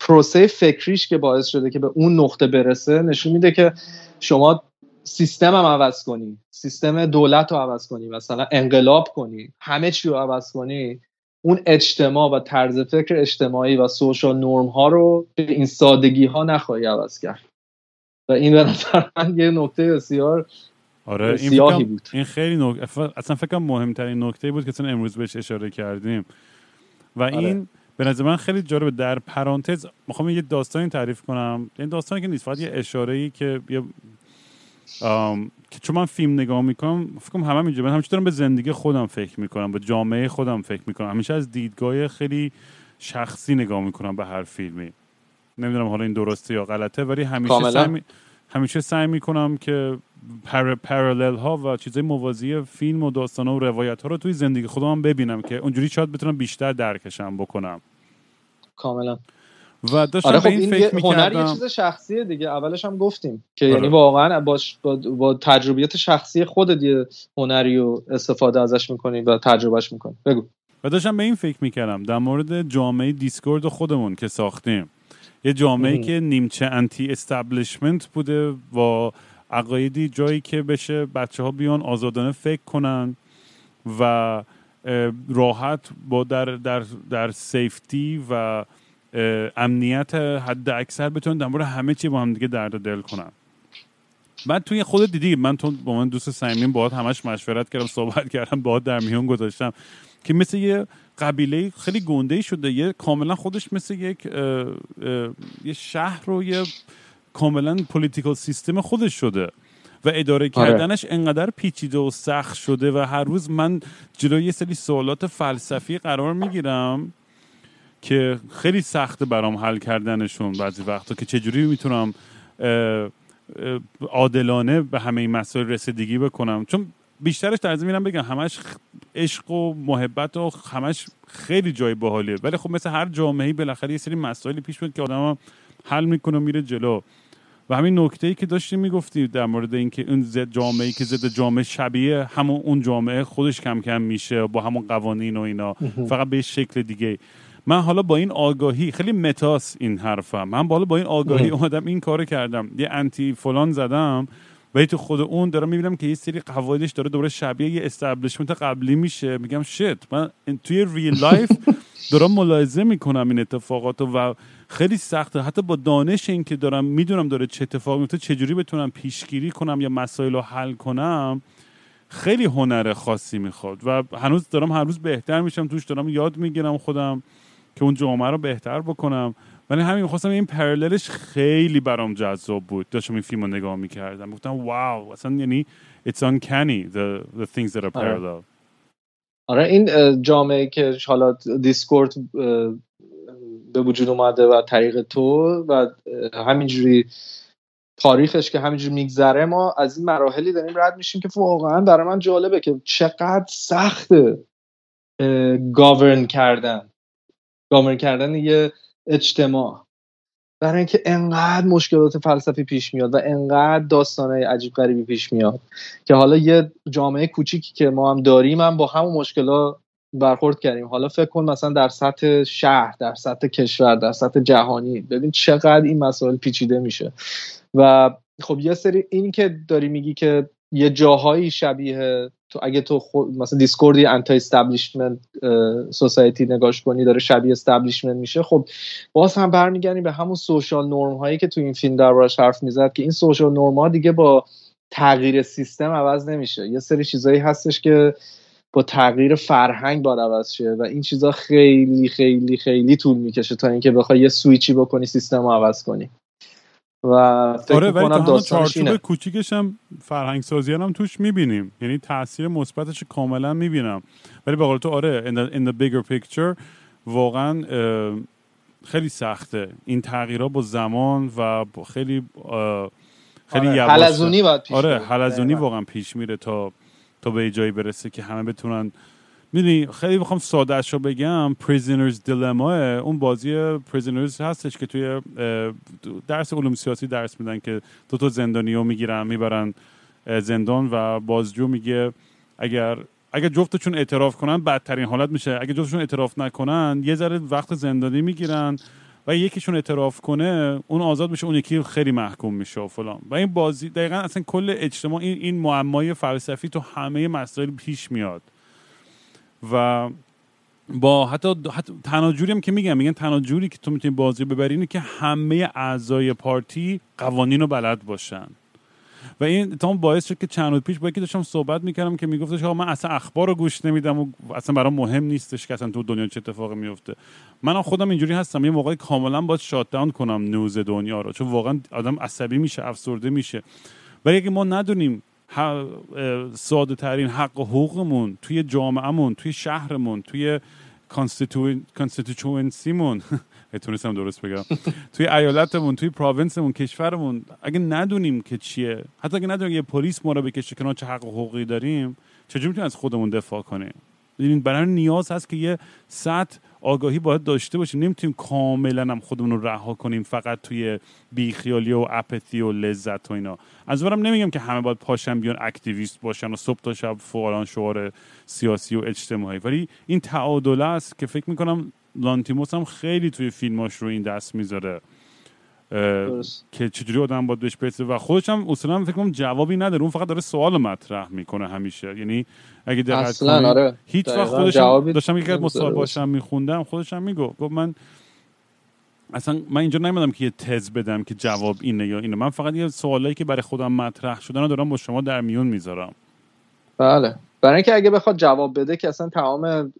S3: پروسه فکریش که باعث شده که به اون نقطه برسه نشون میده که شما سیستم هم عوض کنی. سیستم دولت رو عوض کنی مثلا انقلاب کنی همه چی رو عوض کنی اون اجتماع و طرز فکر اجتماعی و سوشال نرم ها رو به این سادگی ها نخواهی عوض کرد. و این به نظر من یه نکته بسیار
S2: آره این, بود. این خیلی نکته اصلا فکر مهمترین نکته بود که امروز بهش اشاره کردیم. و آره. این به نظر من خیلی جالبه. در پرانتز می‌خوام یه داستانی تعریف کنم. این داستانی که نیست فقط یه اشاره ای که یه که چون من فیلم نگاه می‌کنم فکر کنم همه اینجا من همیشه دارم به زندگی خودم فکر می‌کنم به جامعه خودم فکر می‌کنم. همیشه از دیدگاه خیلی شخصی نگاه می‌کنم به هر فیلمی. نمی‌دونم حالا این درسته یا غلطه ولی همیشه سعی همیشه سعی می‌کنم که پر... پرالل ها و چیزای موازی فیلم و داستان و روایت ها رو توی زندگی خودم ببینم که اونجوری شاید بتونم بیشتر درکشم بکنم.
S3: کاملا.
S2: و داشتم آره خب این, فکر
S3: هنر یه چیز شخصیه دیگه اولش هم گفتیم که آره. یعنی واقعا با, با, تجربیت شخصی خودت یه هنری رو استفاده ازش می‌کنی و تجربهش می‌کنی. بگو.
S2: و داشتم به این فکر می‌کردم در مورد جامعه دیسکورد خودمون که ساختیم. یه جامعه که نیمچه anti establishment بوده و عقایدی جایی که بشه بچه ها بیان آزادانه فکر کنن و راحت با در, در, در safety و امنیت حد اکثر بتونن در همه چی با هم دیگه درد دل کنن. بعد توی خود دیدی من تو با من دوست صمیمیم باهات همش مشورت کردم صحبت کردم باهات در میون گذاشتم که مثل یه قبیله خیلی گنده شده یه کاملا خودش مثل یک یه شهر رو یه کاملا پولیتیکال سیستم خودش شده و اداره آره. کردنش انقدر پیچیده و سخت شده و هر روز من جلوی یه سری سوالات فلسفی قرار می‌گیرم که خیلی سخته برام حل کردنشون بعضی وقتا که چجوری می‌تونم عادلانه به همه این مسائل رسیدگی بکنم. چون بیشترش در میرم بگم همش عشق و محبت و همش خیلی جای باحالیه. ولی خب مثل هر جامعه بالاخره یه سری مسائلی پیش میاد که آدم حل می‌کنه و میره جلو. و همین نکته ای که داشتی می‌گفتی در مورد اینکه اون جامعه ای که ضد جامعه شبیه همون اون جامعه خودش کم کم میشه با همون قوانین و اینا فقط به شکل دیگه. من حالا با این آگاهی خیلی متاس این حرفم من بالا با این آگاهی اومدم این کارو کردم. یه انتی فلان زدم و تو خود اون دارم می‌بینم که یه سری قواعدش داره دوباره شبیه یه establishment قبلی میشه. میگم shit من توی real life دارم ملاحظه می‌کنم این اتفاقات و خیلی سخته. حتی با دانش این که دارم می‌دونم داره چه اتفاقی میفته چجوری بتونم پیشگیری کنم یا مسائل رو حل کنم خیلی هنر خاصی می‌خواد و هنوز دارم هر روز بهتر میشم توش دارم یاد می‌گیرم خودم که اون جامعه رو بهتر بکنم. ولی همین می‌خواستم این parallel ش خیلی برام جذاب بود. داشتم این فیلم رو نگاه می‌کردم. گفتم wow اصلا یعنی it's uncanny the, the things that are آره. parallel.
S3: آره این جامعه که حالا دیسکورد به وجود اومده و طریق تو و همینجوری تاریخش که همینجوری میگذره ما از این مراحلی داریم رد میشیم که واقعا برای من جالبه که چقدر سخته گاورن کردن. گاورن کردن یه اجتماع. برای اینکه انقدر مشکلات فلسفی پیش میاد و انقدر داستانهای عجیب غریبی پیش میاد که حالا یه جامعه کوچیکی که ما هم داریم هم با همون مشکلات برخورد کردیم. حالا فکر کن مثلا در سطح شهر در سطح کشور در سطح جهانی ببین چقدر این مسائل پیچیده میشه. و خب یه سری این که داری میگی که یه جاهایی شبیه تو اگه تو خود مثلا دیسکوردی anti establishment society نگاش کنی داره شبیه establishment میشه خب باز هم برمیگردیم به همون social norm هایی که تو این فیلم دربارش حرف می‌زد که این social norm ها دیگه با تغییر سیستم عوض نمیشه. یه سری چیزایی هستش که با تغییر فرهنگ باید عوض شه و این چیزا خیلی خیلی خیلی طول می‌کشه تا اینکه بخوای یه سویچی بکنی سیستم رو عوض کنی. و فکر آره ولی
S2: تا چارچوب کوچیکش هم فرهنگ سازی هم توش می‌بینیم یعنی تاثیر مثبتش کاملا می‌بینم ولی به قول تو آره in the, in the bigger picture واقعا خیلی سخته این تغییرها با زمان و با خیلی خیلی
S3: آره. حلزونی باید پیش
S2: آره. حلزونی. واقعا پیش میره تا تا به جایی برسه که همه بتونن می‌دونی خیلی بخوام ساده رو بگم. prisoner's dilemma اون بازی prisoner's هستش که توی درس علوم سیاسی درس میدن که دو تا زندانی رو می‌گیرن می‌برن زندان و بازجو میگه اگر اگر جفتشون اعتراف کنن بدترین حالت میشه. اگر جفتشون اعتراف نکنن یه ذره وقت زندانی می‌گیرن و یکیشون اعتراف کنه اون آزاد میشه اون یکی خیلی محکوم میشه و فلان. و این بازی دقیقا اصلا کل اجتماع این, این معمای فلسفی تو همه مسائل پیش میاد. و با حتی, حتی تنها هم که میگم میگن تنها که تو می‌تونی بازی ببری اینه که همه اعضای پارتی قوانین رو بلد باشن. و این تا باعث شد که چند روز پیش با یکی داشتم صحبت می‌کردم که میگفتش آقا من اصلا اخبار رو گوش نمیدم و اصلا برام مهم نیستش که اصلا تو دنیا چه اتفاقی میفته من خودم اینجوری هستم یه موقعی کاملا باید shut down کنم news دنیا رو چون واقعا آدم عصبی میشه افسرده میشه. ولی اگه ما ندونیم ساده ترین حق و حقوقمون توی جامعهمون توی شهرمون توی constituency مون تونستم درست بگم. توی ایالتمون توی province مون کشورمون اگه ندونیم که چیه حتی اگه ندونیم یه پلیس ما رو بکشه کنار چه حق و حقوقی داریم چجوری می‌تونیم از خودمون دفاع کنیم؟ ببینین برای نیاز هست که یه سطح آگاهی باید داشته باشیم. نمی‌تونیم کاملا هم خودمون رو رها کنیم فقط توی بیخیالی و اپتی و لذت و اینا. از برم نمیگم که همه باید پاشن بیان اکتیویست باشن و صبح تا شب فعالان شعار سیاسی و اجتماعی. ولی این تعادله است که فکر می‌کنم لانتیموس هم خیلی توی فیلماش رو این دست می‌ذاره. که چجوری آدم باید بهش برسه و خودش هم اصولا فکر کنم جوابی نداره. اون فقط داره سوال مطرح می‌کنه همیشه. یعنی اگه دقت
S3: اصلا آره.
S2: هیچ وقت خودش داشتم یکی از مصاحبه‌هاشم میخوندم خودش هم میگو گفت من اصلا من اینجا نمیدم که یه تز بدم که جواب اینه یا اینه. من فقط یه سوالایی که برای خودم مطرح شدن رو دارم با شما در میون می‌ذارم.
S3: بله. برای اینکه اگه بخواد جواب بده که اصلا تمام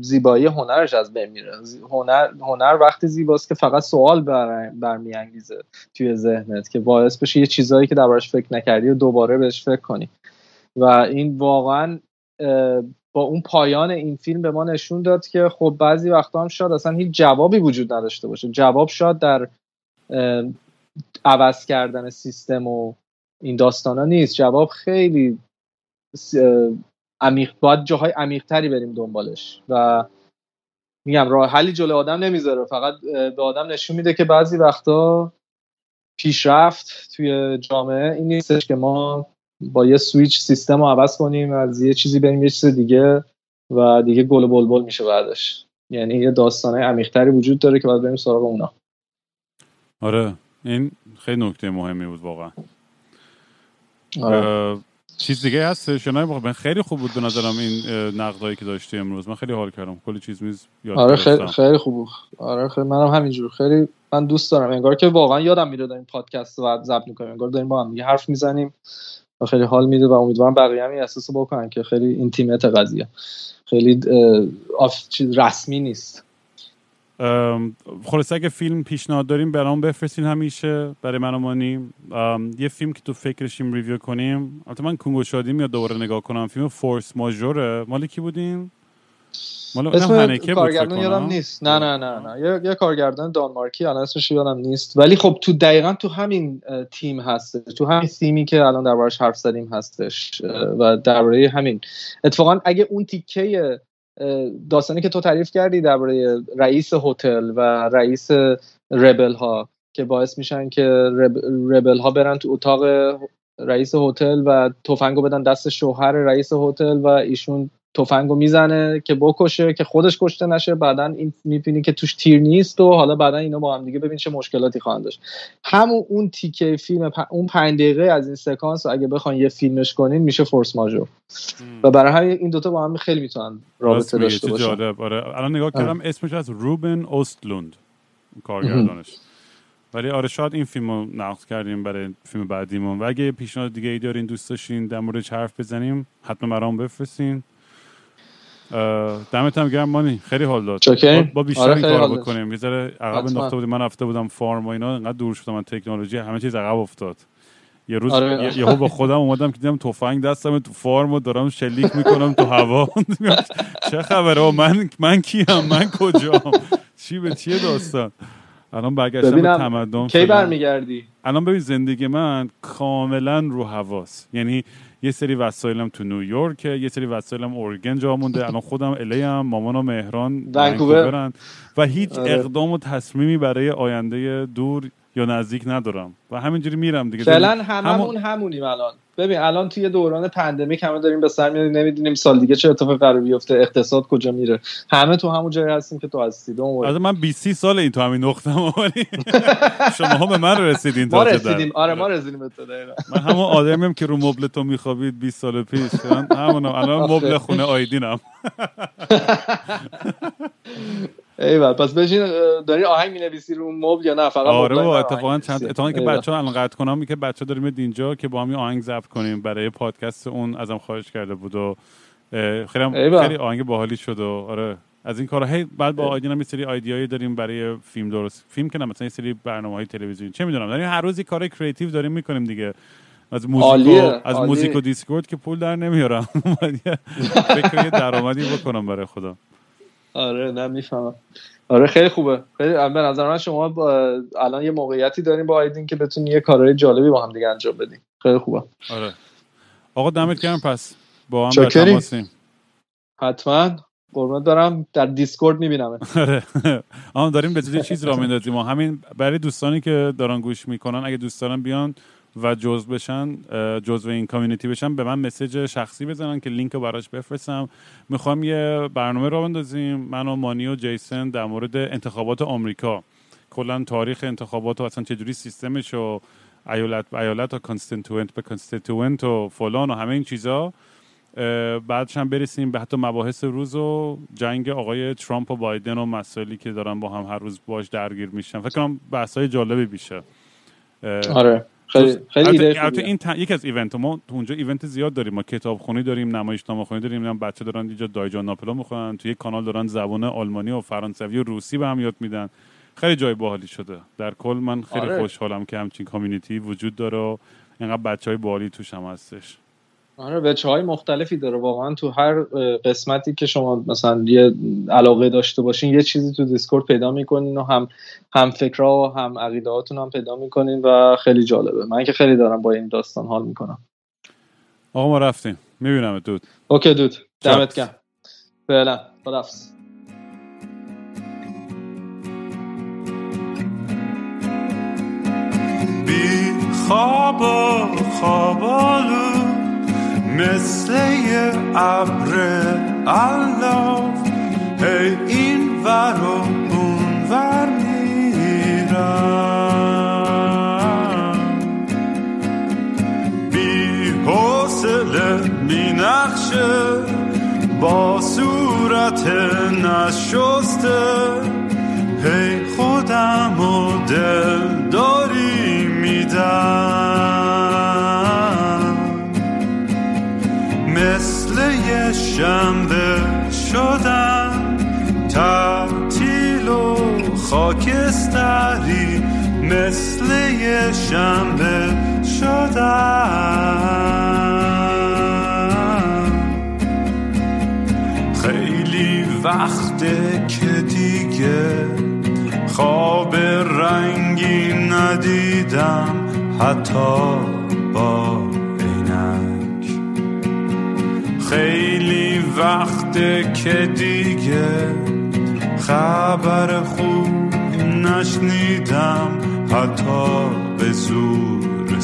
S3: زیبایی هنرش از بین میره. هنر هنر وقتی زیباست که فقط سوال بر برمیانگیزه توی ذهنت که باعث بشه یه چیزایی که دربارش فکر نکردی و دوباره بهش فکر کنی. و این واقعا با اون پایان این فیلم به ما نشون داد که خب بعضی وقتا هم شاید اصلا هیچ جوابی وجود نداشته باشه. جواب شاید در عوض کردن سیستم و این داستان ها نیست. جواب خیلی عمیق باید جاهای عمیقتری بریم دنبالش. و میگم راه حلی جلو آدم نمی‌ذاره. فقط به آدم نشون میده که بعضی وقتا پیشرفت توی جامعه این نیستش که ما با یه سویچ سیستم رو عوض کنیم از یه چیزی بریم یه چیز دیگه و دیگه گل و بلبل میشه بعدش. یعنی یه داستانه عمیقتری وجود داره که باید بریم سراغ اونا.
S2: آره. این خیلی نکته مهمی بود واقعا.
S3: آره.
S2: چیز دیگه هستش یا نه؟ من خیلی خوب بود به نظرم این نقدایی که داشتی امروز. من خیلی حال کردم. کلی چیز میز یاد
S3: آره خیلی خیلی خوب آره خیلی منم همینجور خیلی من دوست دارم. انگار که واقعا یادم میره داریم پادکست رو ضبط می‌کنیم. انگار داریم با هم دیگه حرف می‌زنیم و خیلی حال میده و امیدوارم بقیه هم این احساس بکنن که خیلی intimate قضیه. خیلی آف چیز رسمی نیست.
S2: خلاصه اگه فیلم پیشنهاد داریم برام بفرستین همیشه برای من و مانی. یه فیلم که تو فکرشیم review کنیم. البته من کنگو شادیم یا دوباره نگاه کنم. فیلم فورس ماژوره. مال کی بود این؟
S3: مال اسم کارگردان یادم نیست. نه نه نه نه. یه, یه کارگردان دانمارکی الان اسمش یادم نیست. ولی خب تو دقیقا تو همین تیم هست تو همین تیمی که الان دربارش حرف زدیم هستش. و درباره همین. اتفاقا اگه اون تیکه داستانی که تو تعریف کردی درباره رئیس هتل و رئیس ربل ها که باعث میشن که ربل ها برن تو اتاق رئیس هتل و تفنگو بدن دست شوهر رئیس هتل و ایشون تفنگو می‌زنه که بکشه که خودش کشته نشه. بعدا این می‌بینی که توش تیر نیست و حالا بعدا اینا با هم دیگه ببین چه مشکلاتی خواهند داشت. همون اون تیکه فیلم پ... اون پنج دقیقه از این سکانس اگه بخوان یه فیلمش کنین میشه فورس ماژور. و برای همین این دوتا با هم خیلی می‌تونن رابطه داشته باشن.
S2: جالب. آره. الان نگاه کردم اسمش از روبن اوستلوند کارگردانش. ولی آره شاید این فیلم رو نقد کردیم برای فیلم بعدیمون. و اگه پیشنهاد دیگه ای دارین دوست داشتین در موردش حرف بزنیم حتما برام بفرستین. دمت هم گرم مانی. خیلی حال داد.
S3: با,
S2: بیشتر آره این کار بکنیم. یه ذره عقب انداخته بودیم. من رفته بودم فارم و اینا. انقدر دور شدم. من تکنولوژی همه چیز عقب افتاد. یه روز آره. یهو با خودم اومدم که دیدم تفنگ دستم تو فارم و دارم شلیک می‌کنم تو هوا. چه خبره؟ من من کیم؟ من کجام؟ چی به چیه داستان؟ الان برگشتم به تمدن
S3: کی برمیگردی؟
S2: الان ببین زندگی من کاملا رو حواس یعنی یه سری وسایلم تو نیویورک یه سری وسایلم اورگن جا مونده. الان خودم الی هم مامان و مهران ونکوورن. و هیچ آره. اقدام و تصمیمی برای آینده دور یا نزدیک ندارم. و همینجوری میرم دیگه.
S3: فعلا هممون همونیم الان. ببین الان توی دوران پندمیک همه داریم به سر میاریم نمی‌دونیم سال دیگه چه اتفاقی قرار بیفته اقتصاد کجا میره. همه تو همون جایی هستیم که تو هستی
S2: از من 20 سال این تو همین نقطه شما ها به من رسیدین
S3: ما رسیدیم. آره ما رسیدیم به
S2: من همون آدمیم که رو مبل تو میخوابید 20 سال پیش. همون الان مبل خونه آیدینم.
S3: ایول پس بشین داری آهنگ می‌نویسی رو مبل یا نه؟ فقط
S2: آره با اتفاقا چند اتفاقا که بچه الان قطع کنم که بچه داریم اینجا که با هم آهنگ ضبط کنیم. برای پادکست اون ازم خواهش کرده بود و خیلی خیلی آهنگ باحالی شد و آره. از این کارا هی بعد با آیدین هم یه سری ایده‌ای داریم برای فیلم درست فیلم که مثلا یه سری برنامه‌های تلویزیونی. چه می‌دونم داریم هر روز کار creative داریم می‌کنیم دیگه. از موزیک و از موزیک و دیسکورد که پول در نمیارم. فکر یه درآمدی بکنم برای خدا
S3: آره نه می‌فهمم. آره خیلی خوبه. خیلی به نظر من شما با... الان یه موقعیتی داریم با آیدین که بتونی یه کارهای جالبی با هم دیگه انجام بدیم خیلی خوبه.
S2: آره. آقا دمت گرم. پس با هم در تماسیم
S3: حتما. قربونت دارم در دیسکورد می‌بینم
S2: آره. آن داریم به چیز را میندازیم همین برای دوستانی که دارن گوش می‌کنن اگه دوست دارن بیان و جزء بشن جزء این community بشن به من message شخصی بزنن که لینک رو براش بفرستم. می‌خوام یه برنامه را بندازیم. من و مانی و جیسن در مورد انتخابات آمریکا. کلا تاریخ انتخابات و اصلا چجوری سیستمش و ایالت به ایالت و constituent به constituent و فلان و همه این چیزا. بعدش هم برسیم به حتی مباحث روز و جنگ آقای ترامپ و بایدن و مسائلی که دارن با هم هر روز باش درگیر میشن. فکر کنم بحث جالبی بشه.
S3: آره. خیلی خیلی
S2: این یکی از event ما تو اونجا event زیاد داریم. ما کتابخونی داریم نمایشنامه خونی داریم هم بچه دارن اینجا دایی جان ناپلئون می‌خونن تو یک کانال دارن زبان آلمانی و فرانسوی و روسی به هم یاد میدن. خیلی جای باحالی شده. در کل من خیلی آره. خوشحالم که همچین community وجود داره و اینقدر بچه های باحالی توش هم هستش.
S3: آره بچه های مختلفی داره. واقعا تو هر قسمتی که شما مثلا یه علاقه داشته باشین یه چیزی تو دیسکورد پیدا می‌کنین و هم هم فکرها و هم عقیده هم پیدا می‌کنین و خیلی جالبه. من که خیلی دارم با این داستان حال می‌کنم.
S2: آقا ما رفتیم. می‌بینم دود.
S3: اوکی دود. دمت گرم. فعلا. خدافظ بی خواب خوابالو مثل یه ابر الاف هی این ور و اون ور میرم بی حوصله بی نقشه با صورت نشسته هی خودم و دل شنبه شدن تعطیل و خاکستری مثل یه شنبه شدن خیلی وقته که دیگه خواب رنگی ندیدم حتی با خیلی وقته که دیگه خبر خوب نشنیدم حتی به زور